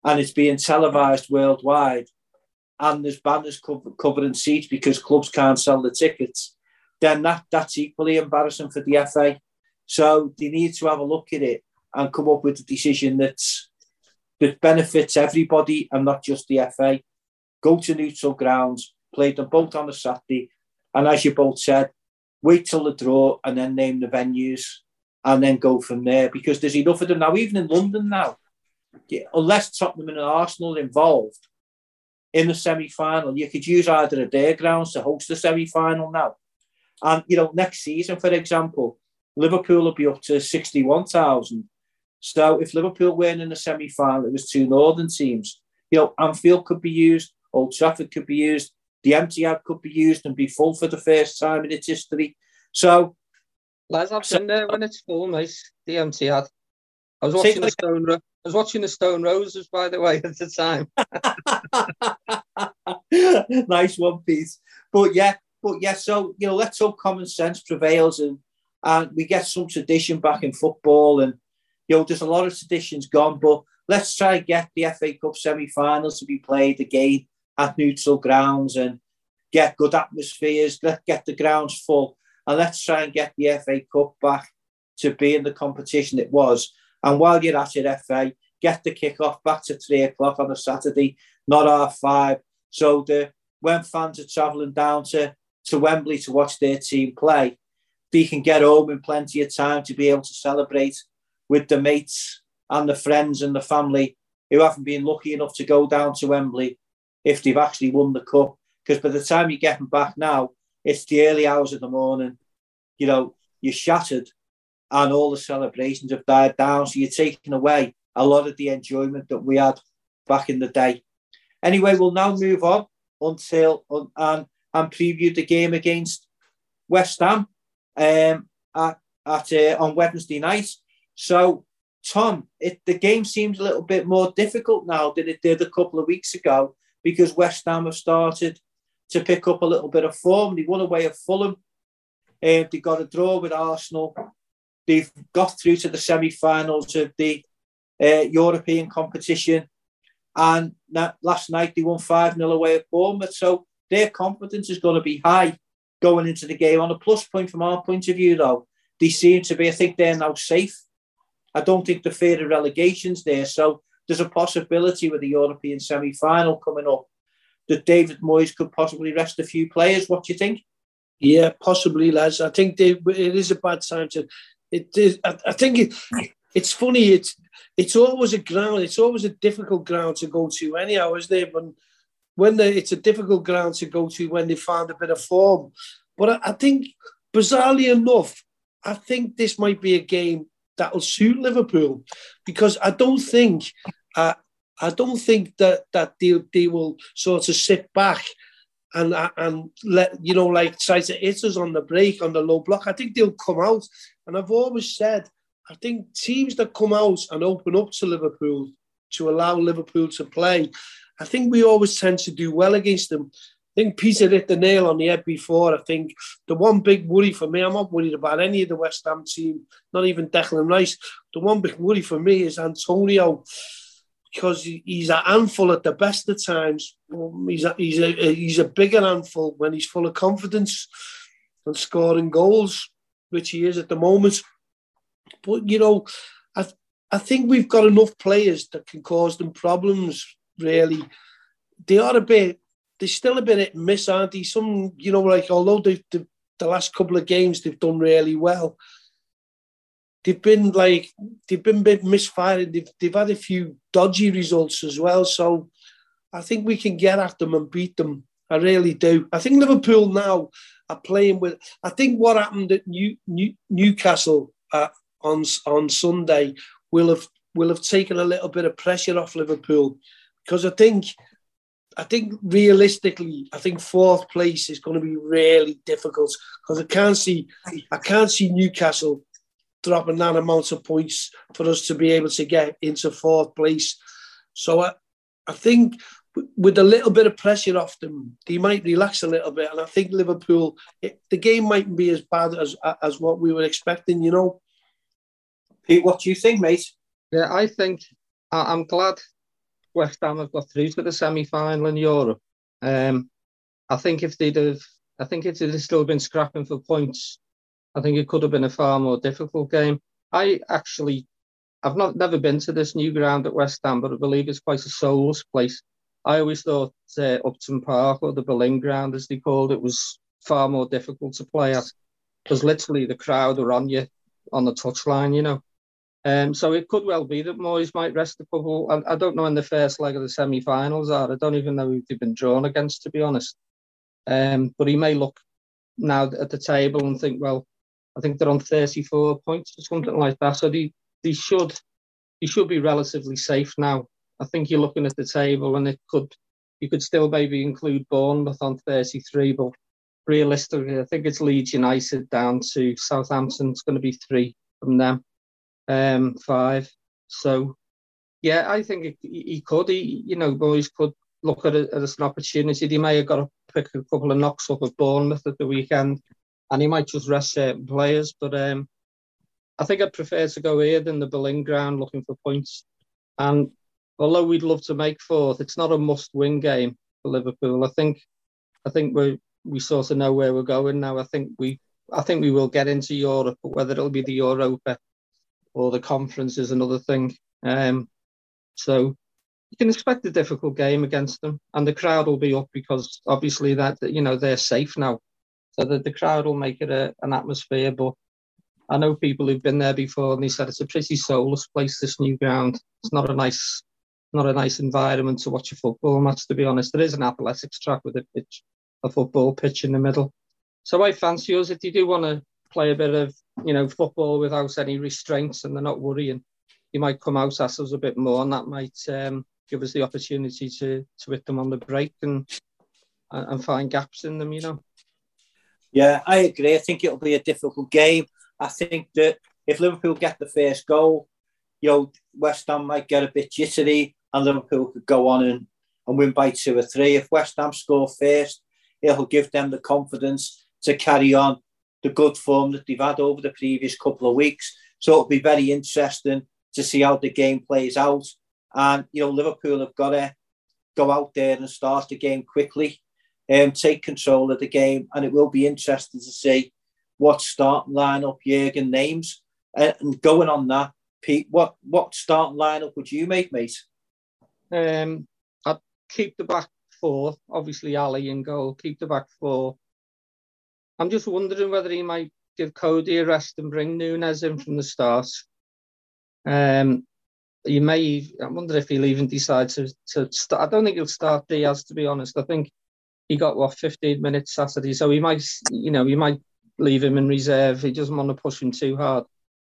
and it's being televised worldwide, and there's banners cover, covering seats because clubs can't sell the tickets, then that that's equally embarrassing for the FA. So they need to have a look at it and come up with a decision that's that benefits everybody and not just the FA. Go to neutral grounds, play them both on a Saturday, and as you both said, wait till the draw and then name the venues and then go from there because there's enough of them now, even in London now. Unless Tottenham and Arsenal are involved in the semi final, you could use either of their grounds to host the semi final now. And, you know, next season, for example, Liverpool will be up to 61,000 so if Liverpool win in the semi final, it was two northern teams. You know, Anfield could be used, Old Trafford could be used, the Etihad could be used and be full for the first time in its history. So, Les, I've so, been there when it's full, mate. The Etihad. I was watching the Stone. Ro- I was watching the Stone Roses, by the way, at the time. nice one piece, but yeah, but yeah. So you know, let's hope common sense prevails and and we get some tradition back in football and you know, there's a lot of traditions gone, but let's try and get the FA Cup semi-finals to be played again at neutral grounds and get good atmospheres. Let's get the grounds full, and let's try and get the FA Cup back to be in the competition it was. And while you're at it, FA, get the kick-off back to three o'clock on a Saturday, not half five. So the when fans are travelling down to, to Wembley to watch their team play, they can get home in plenty of time to be able to celebrate with the mates and the friends and the family who haven't been lucky enough to go down to Wembley if they've actually won the cup. Because by the time you get them back now, it's the early hours of the morning. You know, you're shattered and all the celebrations have died down. So you're taking away a lot of the enjoyment that we had back in the day. Anyway, we'll now move on until and, and preview the game against West Ham um, at, at uh, on Wednesday night. So, Tom, it, the game seems a little bit more difficult now than it did a couple of weeks ago because West Ham have started to pick up a little bit of form. They won away at Fulham. Uh, they got a draw with Arsenal. They've got through to the semi-finals of the uh, European competition. And that, last night they won 5 0 away at Bournemouth. So their confidence is going to be high going into the game. On a plus point from our point of view, though, they seem to be, I think they're now safe I don't think the fear of relegation's there. So there's a possibility with the European semi final coming up that David Moyes could possibly rest a few players. What do you think? Yeah, possibly, lads. I think they, it is a bad time to. It is. I, I think it, it's funny. It's it's always a ground. It's always a difficult ground to go to. Anyhow, is there? But when they, it's a difficult ground to go to when they find a bit of form. But I, I think, bizarrely enough, I think this might be a game that'll suit Liverpool because I don't think. Uh, I don't think that that they, they will sort of sit back and and let you know like try to hit us on the break on the low block. I think they'll come out, and I've always said I think teams that come out and open up to Liverpool to allow Liverpool to play, I think we always tend to do well against them. I think Peter hit the nail on the head before. I think the one big worry for me, I'm not worried about any of the West Ham team, not even Declan Rice. The one big worry for me is Antonio because he's a handful at the best of times. He's a, he's a he's a bigger handful when he's full of confidence and scoring goals, which he is at the moment. But you know, I I think we've got enough players that can cause them problems. Really, they are a bit. They're still a bit at miss, aren't they? Some, you know, like although they the last couple of games they've done really well they've been like they've been a bit misfiring. They've they've had a few dodgy results as well. So I think we can get at them and beat them. I really do. I think Liverpool now are playing with. I think what happened at New, New, Newcastle uh, on on Sunday will have will have taken a little bit of pressure off Liverpool because I think I think realistically, I think fourth place is going to be really difficult because I can't see I can't see Newcastle dropping that amount of points for us to be able to get into fourth place. So I, I think with a little bit of pressure off them, they might relax a little bit. And I think Liverpool, it, the game mightn't be as bad as as what we were expecting. You know, Pete, what do you think, mate? Yeah, I think I'm glad West Ham have got through to the semi-final in Europe. Um, I think if they'd have, I think if they'd still been scrapping for points, I think it could have been a far more difficult game. I actually, I've not never been to this new ground at West Ham, but I believe it's quite a soulless place. I always thought uh, Upton Park or the Boleyn Ground, as they called it, was far more difficult to play at because literally the crowd are on you on the touchline, you know. Um, so it could well be that Moyes might rest a couple. I, I don't know when the first leg of the semi-finals are. I don't even know who they've been drawn against, to be honest. Um, but he may look now at the table and think, well, I think they're on 34 points or something like that. So they, they should they should be relatively safe now. I think you're looking at the table and it could you could still maybe include Bournemouth on 33, but realistically, I think it's Leeds United down to Southampton. It's going to be three from them, um, five. So, yeah, I think he, he could. He, you know, Moyes could look at it as an opportunity. They may have got to pick a couple of knocks up of Bournemouth at the weekend and he might just rest certain players. But um, I think I'd prefer to go here than the Boleyn ground looking for points. And although we'd love to make fourth, it's not a must-win game for Liverpool. I think I think we we sort of know where we're going now. I think we I think we will get into Europe, but whether it'll be the Europa or the conference is another thing. Um, so you can expect a difficult game against them, and the crowd will be up because obviously that you know they're safe now so that the crowd will make it a, an atmosphere. But I know people who've been there before, and they said it's a pretty soulless place. This new ground, it's not a nice, not a nice environment to watch a football match. To be honest, there is an athletics track with a pitch, a football pitch in the middle. So I fancy us if you do want to play a bit of, you know, football without any restraints and they're not worrying. You might come out at us a bit more, and that might um, give us the opportunity to to hit them on the break and and find gaps in them. You know. Yeah, I agree. I think it'll be a difficult game. I think that if Liverpool get the first goal, you know, West Ham might get a bit jittery and Liverpool could go on and, and win by two or three. If West Ham score first, it'll give them the confidence to carry on the good form that they've had over the previous couple of weeks. So it'll be very interesting to see how the game plays out. And, you know, Liverpool have got to go out there and start the game quickly um, take control of the game, and it will be interesting to see what starting lineup Jurgen names. Uh, and going on that, Pete, what what starting lineup would you make, mate? Um, I'd keep the back four. Obviously, Ali in goal. Keep the back four. I'm just wondering whether he might give Cody a rest and bring Núñez in from the start. Um, you may. I wonder if he'll even decide to to start. I don't think he'll start Diaz to be honest. I think he got what 15 minutes Saturday, so he might. You know, you might leave him in reserve. He doesn't want to push him too hard.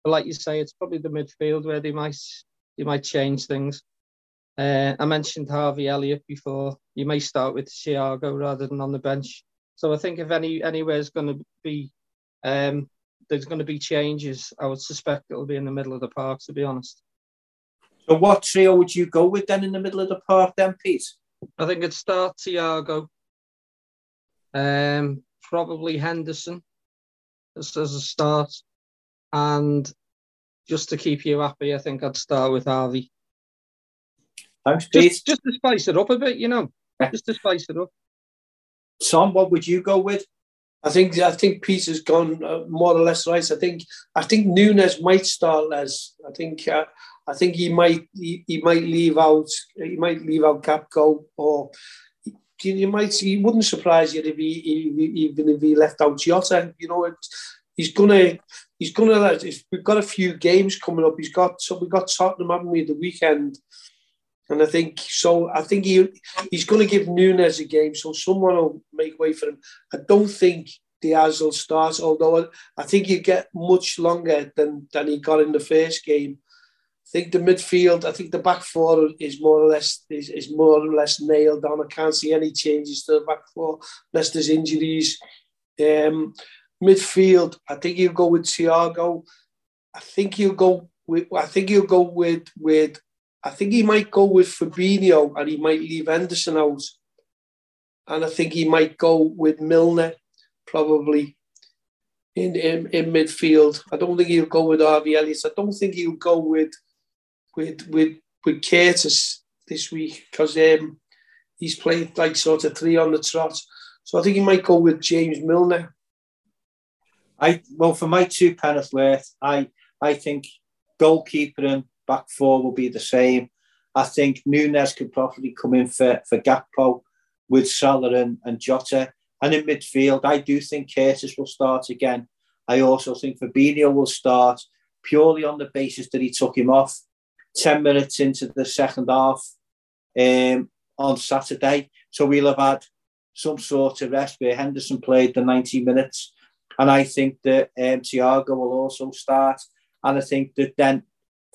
But like you say, it's probably the midfield where they might they might change things. Uh, I mentioned Harvey Elliott before. You may start with Thiago rather than on the bench. So I think if any anywhere's going to be um, there's going to be changes, I would suspect it'll be in the middle of the park. To be honest. So what trio would you go with then in the middle of the park then, Pete? I think it'd start Thiago. Um, probably Henderson as, as a start. And just to keep you happy, I think I'd start with Harvey. Thanks, Pete. Just, just to spice it up a bit, you know, just to spice it up. Tom, what would you go with? I think I think Peter's gone uh, more or less right. I think I think Núñez might start Les. I think uh, I think he might he, he, might leave out he might leave out Gakpo or you might he wouldn't surprise you if he, he even if he left out Jota. You know, it, he's gonna he's gonna. We've got a few games coming up. He's got so we got Tottenham haven't we the weekend, and I think so. I think he he's going to give Núñez a game, so someone will make way for him. I don't think Diaz will start, although I think you get much longer than than he got in the first game. I think the midfield, I think the back four is more or less is, is more or less nailed down. I can't see any changes to the back four unless there's injuries. Um, midfield, I think he'll go with Thiago. I think he'll go with. I think he'll go with with. I think he might go with Fabinho and he might leave Henderson out. And I think he might go with Milner, probably in in, in midfield. I don't think he'll go with Harvey Elliott. I don't think he'll go with with with with Curtis this week because um, he's played like sort of three on the trot. So I think he might go with James Milner. I well for my two penneth worth, I I think goalkeeper and back four will be the same. I think Núñez could probably come in for, for Gakpo with Salah and, and Jota. And in midfield, I do think Curtis will start again. I also think Fabinho will start purely on the basis that he took him off 10 minutes into the second half um, on Saturday. So we'll have had some sort of rest where Henderson played the 90 minutes and I think that um, Thiago will also start. And I think that then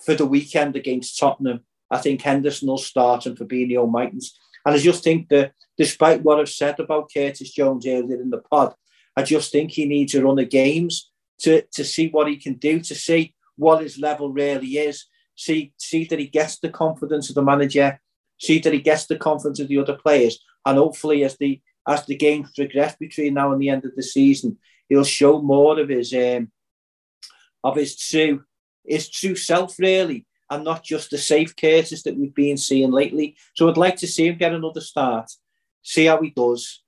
for the weekend against Tottenham, I think Henderson will start and Fabinho mightn't. And I just think that despite what I've said about Curtis Jones earlier in the pod, I just think he needs a run of games to, to see what he can do, to see what his level really is, see, see that he gets the confidence of the manager, see that he gets the confidence of the other players. And hopefully as the as the games progress between now and the end of the season, he'll show more of his um, of his true his true self really, and not just the safe Curtis that we've been seeing lately. So I'd like to see him get another start, see how he does,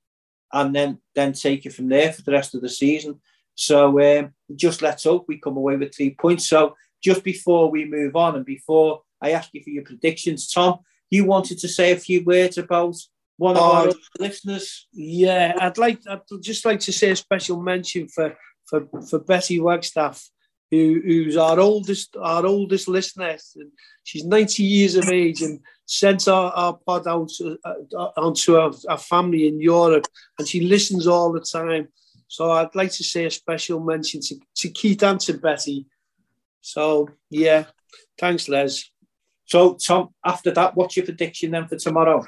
and then then take it from there for the rest of the season. So um, just let's hope we come away with three points. So just before we move on and before I ask you for your predictions, Tom, you wanted to say a few words about one of our listeners. Yeah, I'd like I'd just like to say a special mention for for, for Betty Wagstaff, who, who's our oldest our oldest listener. And she's 90 years of age and sent our, our pod out uh, onto our, our family in Europe, and she listens all the time. So I'd like to say a special mention to, to Keith and to Betty. So yeah, thanks, Les. So Tom, after that, what's your prediction then for tomorrow?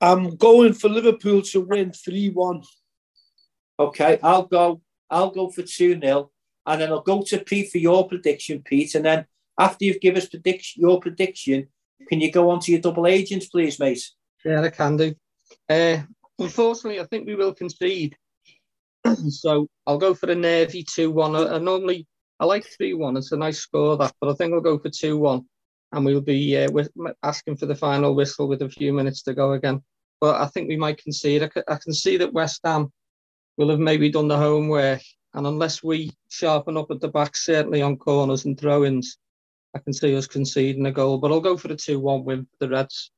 I'm going for Liverpool to win 3 1. Okay, I'll go. I'll go for 2 0. And then I'll go to Pete for your prediction, Pete. And then after you've given us prediction, your prediction, can you go on to your double agents, please, mate? Yeah, I can do. Uh, unfortunately, I think we will concede. so I'll go for the nervy 2 1. I, I normally I like 3 1. It's a nice score, that, but I think I'll go for 2 1 and we'll be uh, asking for the final whistle with a few minutes to go again. But I think we might concede. I I can see that West Ham will have maybe done the homework, and unless we sharpen up at the back, certainly on corners and throw-ins, I can see us conceding a goal. But I'll go for the two-one win for the Reds.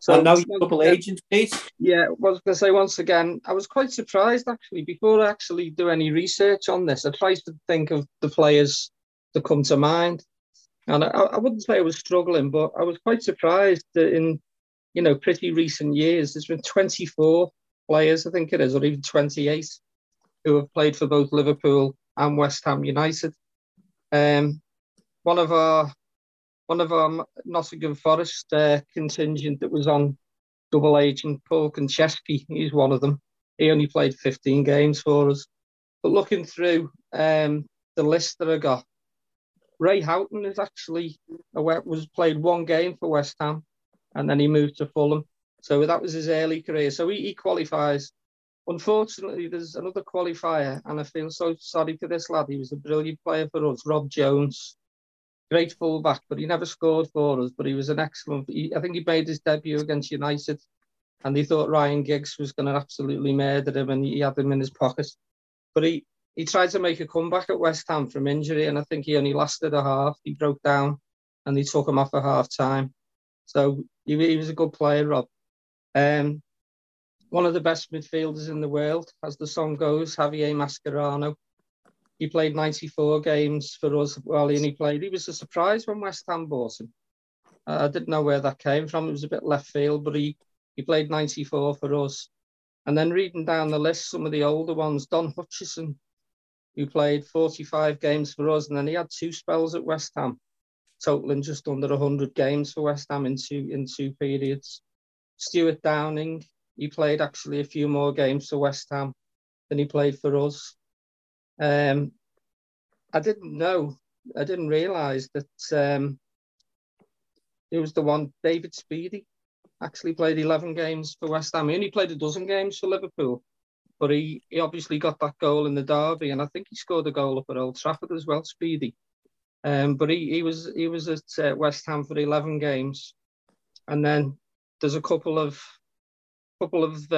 So and now you're double agent, Pete. Yeah, I was going to say once again, I was quite surprised actually. Before I actually do any research on this, I tried to think of the players that come to mind, and I, I wouldn't say I was struggling, but I was quite surprised that in you know pretty recent years, there's been 24 players, I think it is, or even 28, who have played for both Liverpool and West Ham United. Um, one of our one of our Nottingham Forest uh, contingent that was on double agent Paul Konchesky, he's one of them. He only played 15 games for us. But looking through um, the list that I got, Ray Houghton is actually was played one game for West Ham, and then he moved to Fulham. So that was his early career. So he, he qualifies. Unfortunately, there's another qualifier, and I feel so sorry for this lad. He was a brilliant player for us, Rob Jones great fullback, but he never scored for us. But he was an excellent. He, I think he made his debut against United, and he thought Ryan Giggs was going to absolutely murder him, and he had him in his pocket. But he he tried to make a comeback at West Ham from injury, and I think he only lasted a half. He broke down, and they took him off at half time. So he, he was a good player, Rob. Um, one of the best midfielders in the world, as the song goes, Javier Mascherano. He played 94 games for us while he played. He was a surprise when West Ham bought him. Uh, I didn't know where that came from. It was a bit left field, but he, he played 94 for us. And then reading down the list, some of the older ones, Don Hutchison, who played 45 games for us, and then he had two spells at West Ham, totaling just under 100 games for West Ham in two, in two periods. Stewart Downing, he played actually a few more games for West Ham than he played for us. Um, I didn't know, I didn't realise that um, it was the one, David Speedie actually played 11 games for West Ham. He only played a dozen games for Liverpool, but he, he obviously got that goal in the derby, and I think he scored a goal up at Old Trafford as well, Speedie. Um, but he, he was he was at uh, West Ham for 11 games, and then there's a couple of couple of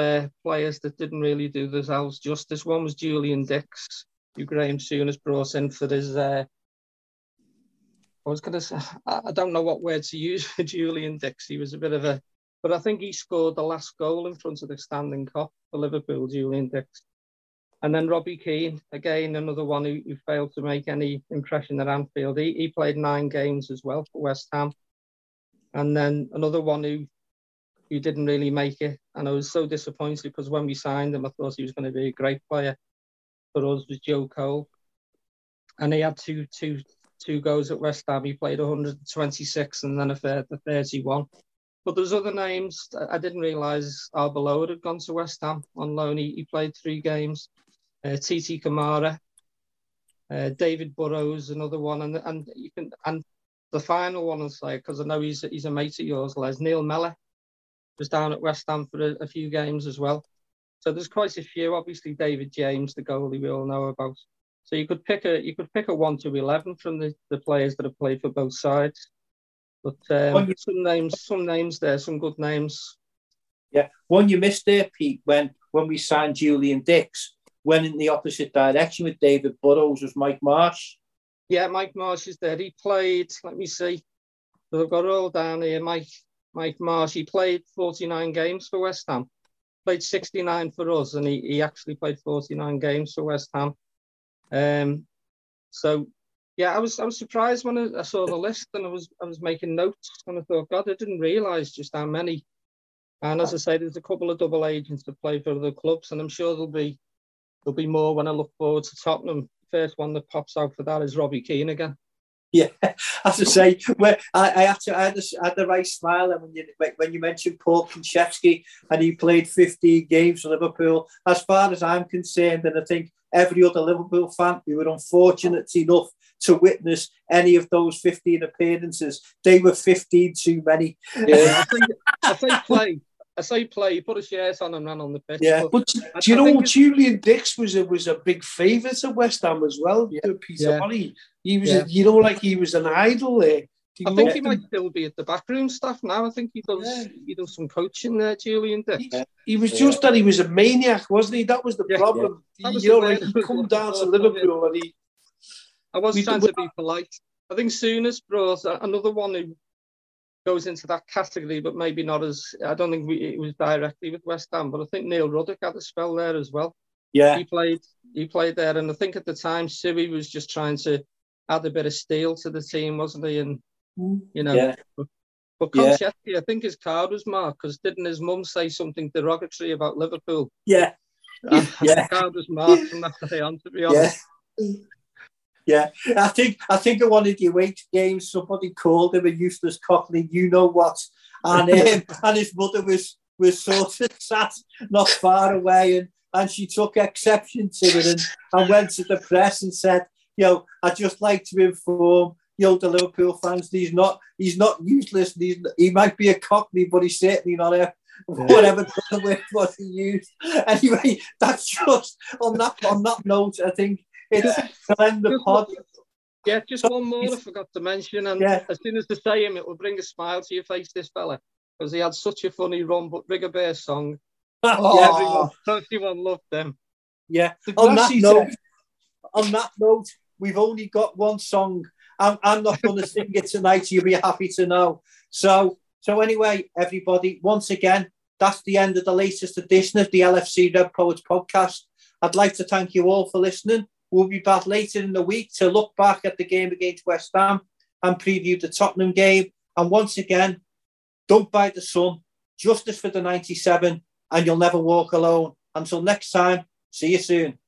players that didn't really do themselves justice. One was Julian Dicks, who Graham Souness brought in for his. Uh, I was going to say, I don't know what word to use for Julian Dicks. He was a bit of a, but I think he scored the last goal in front of the standing Kop for Liverpool, Julian Dicks. And then Robbie Keane, again, another one who, who failed to make any impression at Anfield. He, he played nine games as well for West Ham. And then another one who who didn't really make it. And I was so disappointed because when we signed him, I thought he was going to be a great player for us was Joe Cole, and he had two two two goals at West Ham. He played 126 and then a third, the 31. But there's other names. I didn't realise Arbeloa had gone to West Ham on loan. He, he played three games. Uh, Titi Camara, uh, David Burrows, another one, and and you can and the final one I'll say because I know he's he's a mate of yours, Les Neil Mellor was down at West Ham for a, a few games as well. So there's quite a few. Obviously, David James, the goalie we all know about. So you could pick a you could pick a one to eleven from the, the players that have played for both sides. But um, some names, some names there, some good names. Yeah, one you missed there, Pete. When when we signed Julian Dicks, went in the opposite direction with David Burrows was Mike Marsh. Yeah, Mike Marsh is there. He played. Let me see. I've got it all down here. Mike Mike Marsh. He played 49 games for West Ham played 69 for us, and he, he actually played 49 games for West Ham. Um, so yeah, I was I was surprised when I, I, saw the list, and I was I was making notes, and I thought, God, I didn't realise just how many. And as I say, there's a couple of double agents that play for other clubs, and I'm sure there'll be there'll be more when I look forward to Tottenham. First one that pops out for that is Robbie Keane again. Yeah, as I say, I, I had to, I had, a, I had the right smile, and when you when you mentioned Paul Konchesky and he played 15 games for Liverpool, as far as I'm concerned, and I think every other Liverpool fan who were unfortunate enough to witness any of those 15 appearances, they were 15 too many. Yeah, I think I think play. I say play, he put a shirt on and ran on the pitch. Yeah, but, but do you know Julian Dicks was a was a big favourite at West Ham as well. Yeah. Peter yeah. Molly. He was, yeah. a, you know, like he was an idol there. He I think he him. might still be at the backroom staff now. I think he does. Yeah. He does some coaching there, Julian Dicks. He, he was just that he was a maniac, wasn't he? That was the problem. Was you know, like he come down to Liverpool and he. I was trying to be polite. I think Souness brought another one who goes into that category, but maybe not as. I don't think we, it was directly with West Ham, but I think Neil Ruddock had a spell there as well. Yeah, he played. He played there, and I think at the time Suey was just trying to add a bit of steel to the team, wasn't he? And mm. you know, yeah. but, but Konchesky, yeah. I think his card was marked because didn't his mum say something derogatory about Liverpool? Yeah, yeah. His card was marked from that day on. To be honest. Yeah. Yeah, I think I think at one of the away games somebody called him a useless cockney, you know what, and um, and his mother was was sort of sat not far away, and and she took exception to it and, and went to the press and said, you know, I'd just like to inform you know the Liverpool fans he's not he's not useless. He's, he might be a cockney, but he's certainly not a whatever the word was he used. Anyway, that's just on that on that note. I think it's end the pod. Yeah, just one more I forgot to mention. And yeah. as soon as they say him, it will bring a smile to your face, this fella, because he had such a funny run. But Rigobert Song, oh. everyone, everyone loved them. Yeah. On that note, on that note, we've only got one song. I'm, I'm not going to sing it tonight. You'll be happy to know. So, so anyway, everybody, once again, that's the end of the latest edition of the LFC Red Poets podcast. I'd like to thank you all for listening. We'll be back later in the week to look back at the game against West Ham and preview the Tottenham game. And once again, don't buy the Sun, justice for the 97, and you'll never walk alone. Until next time, see you soon.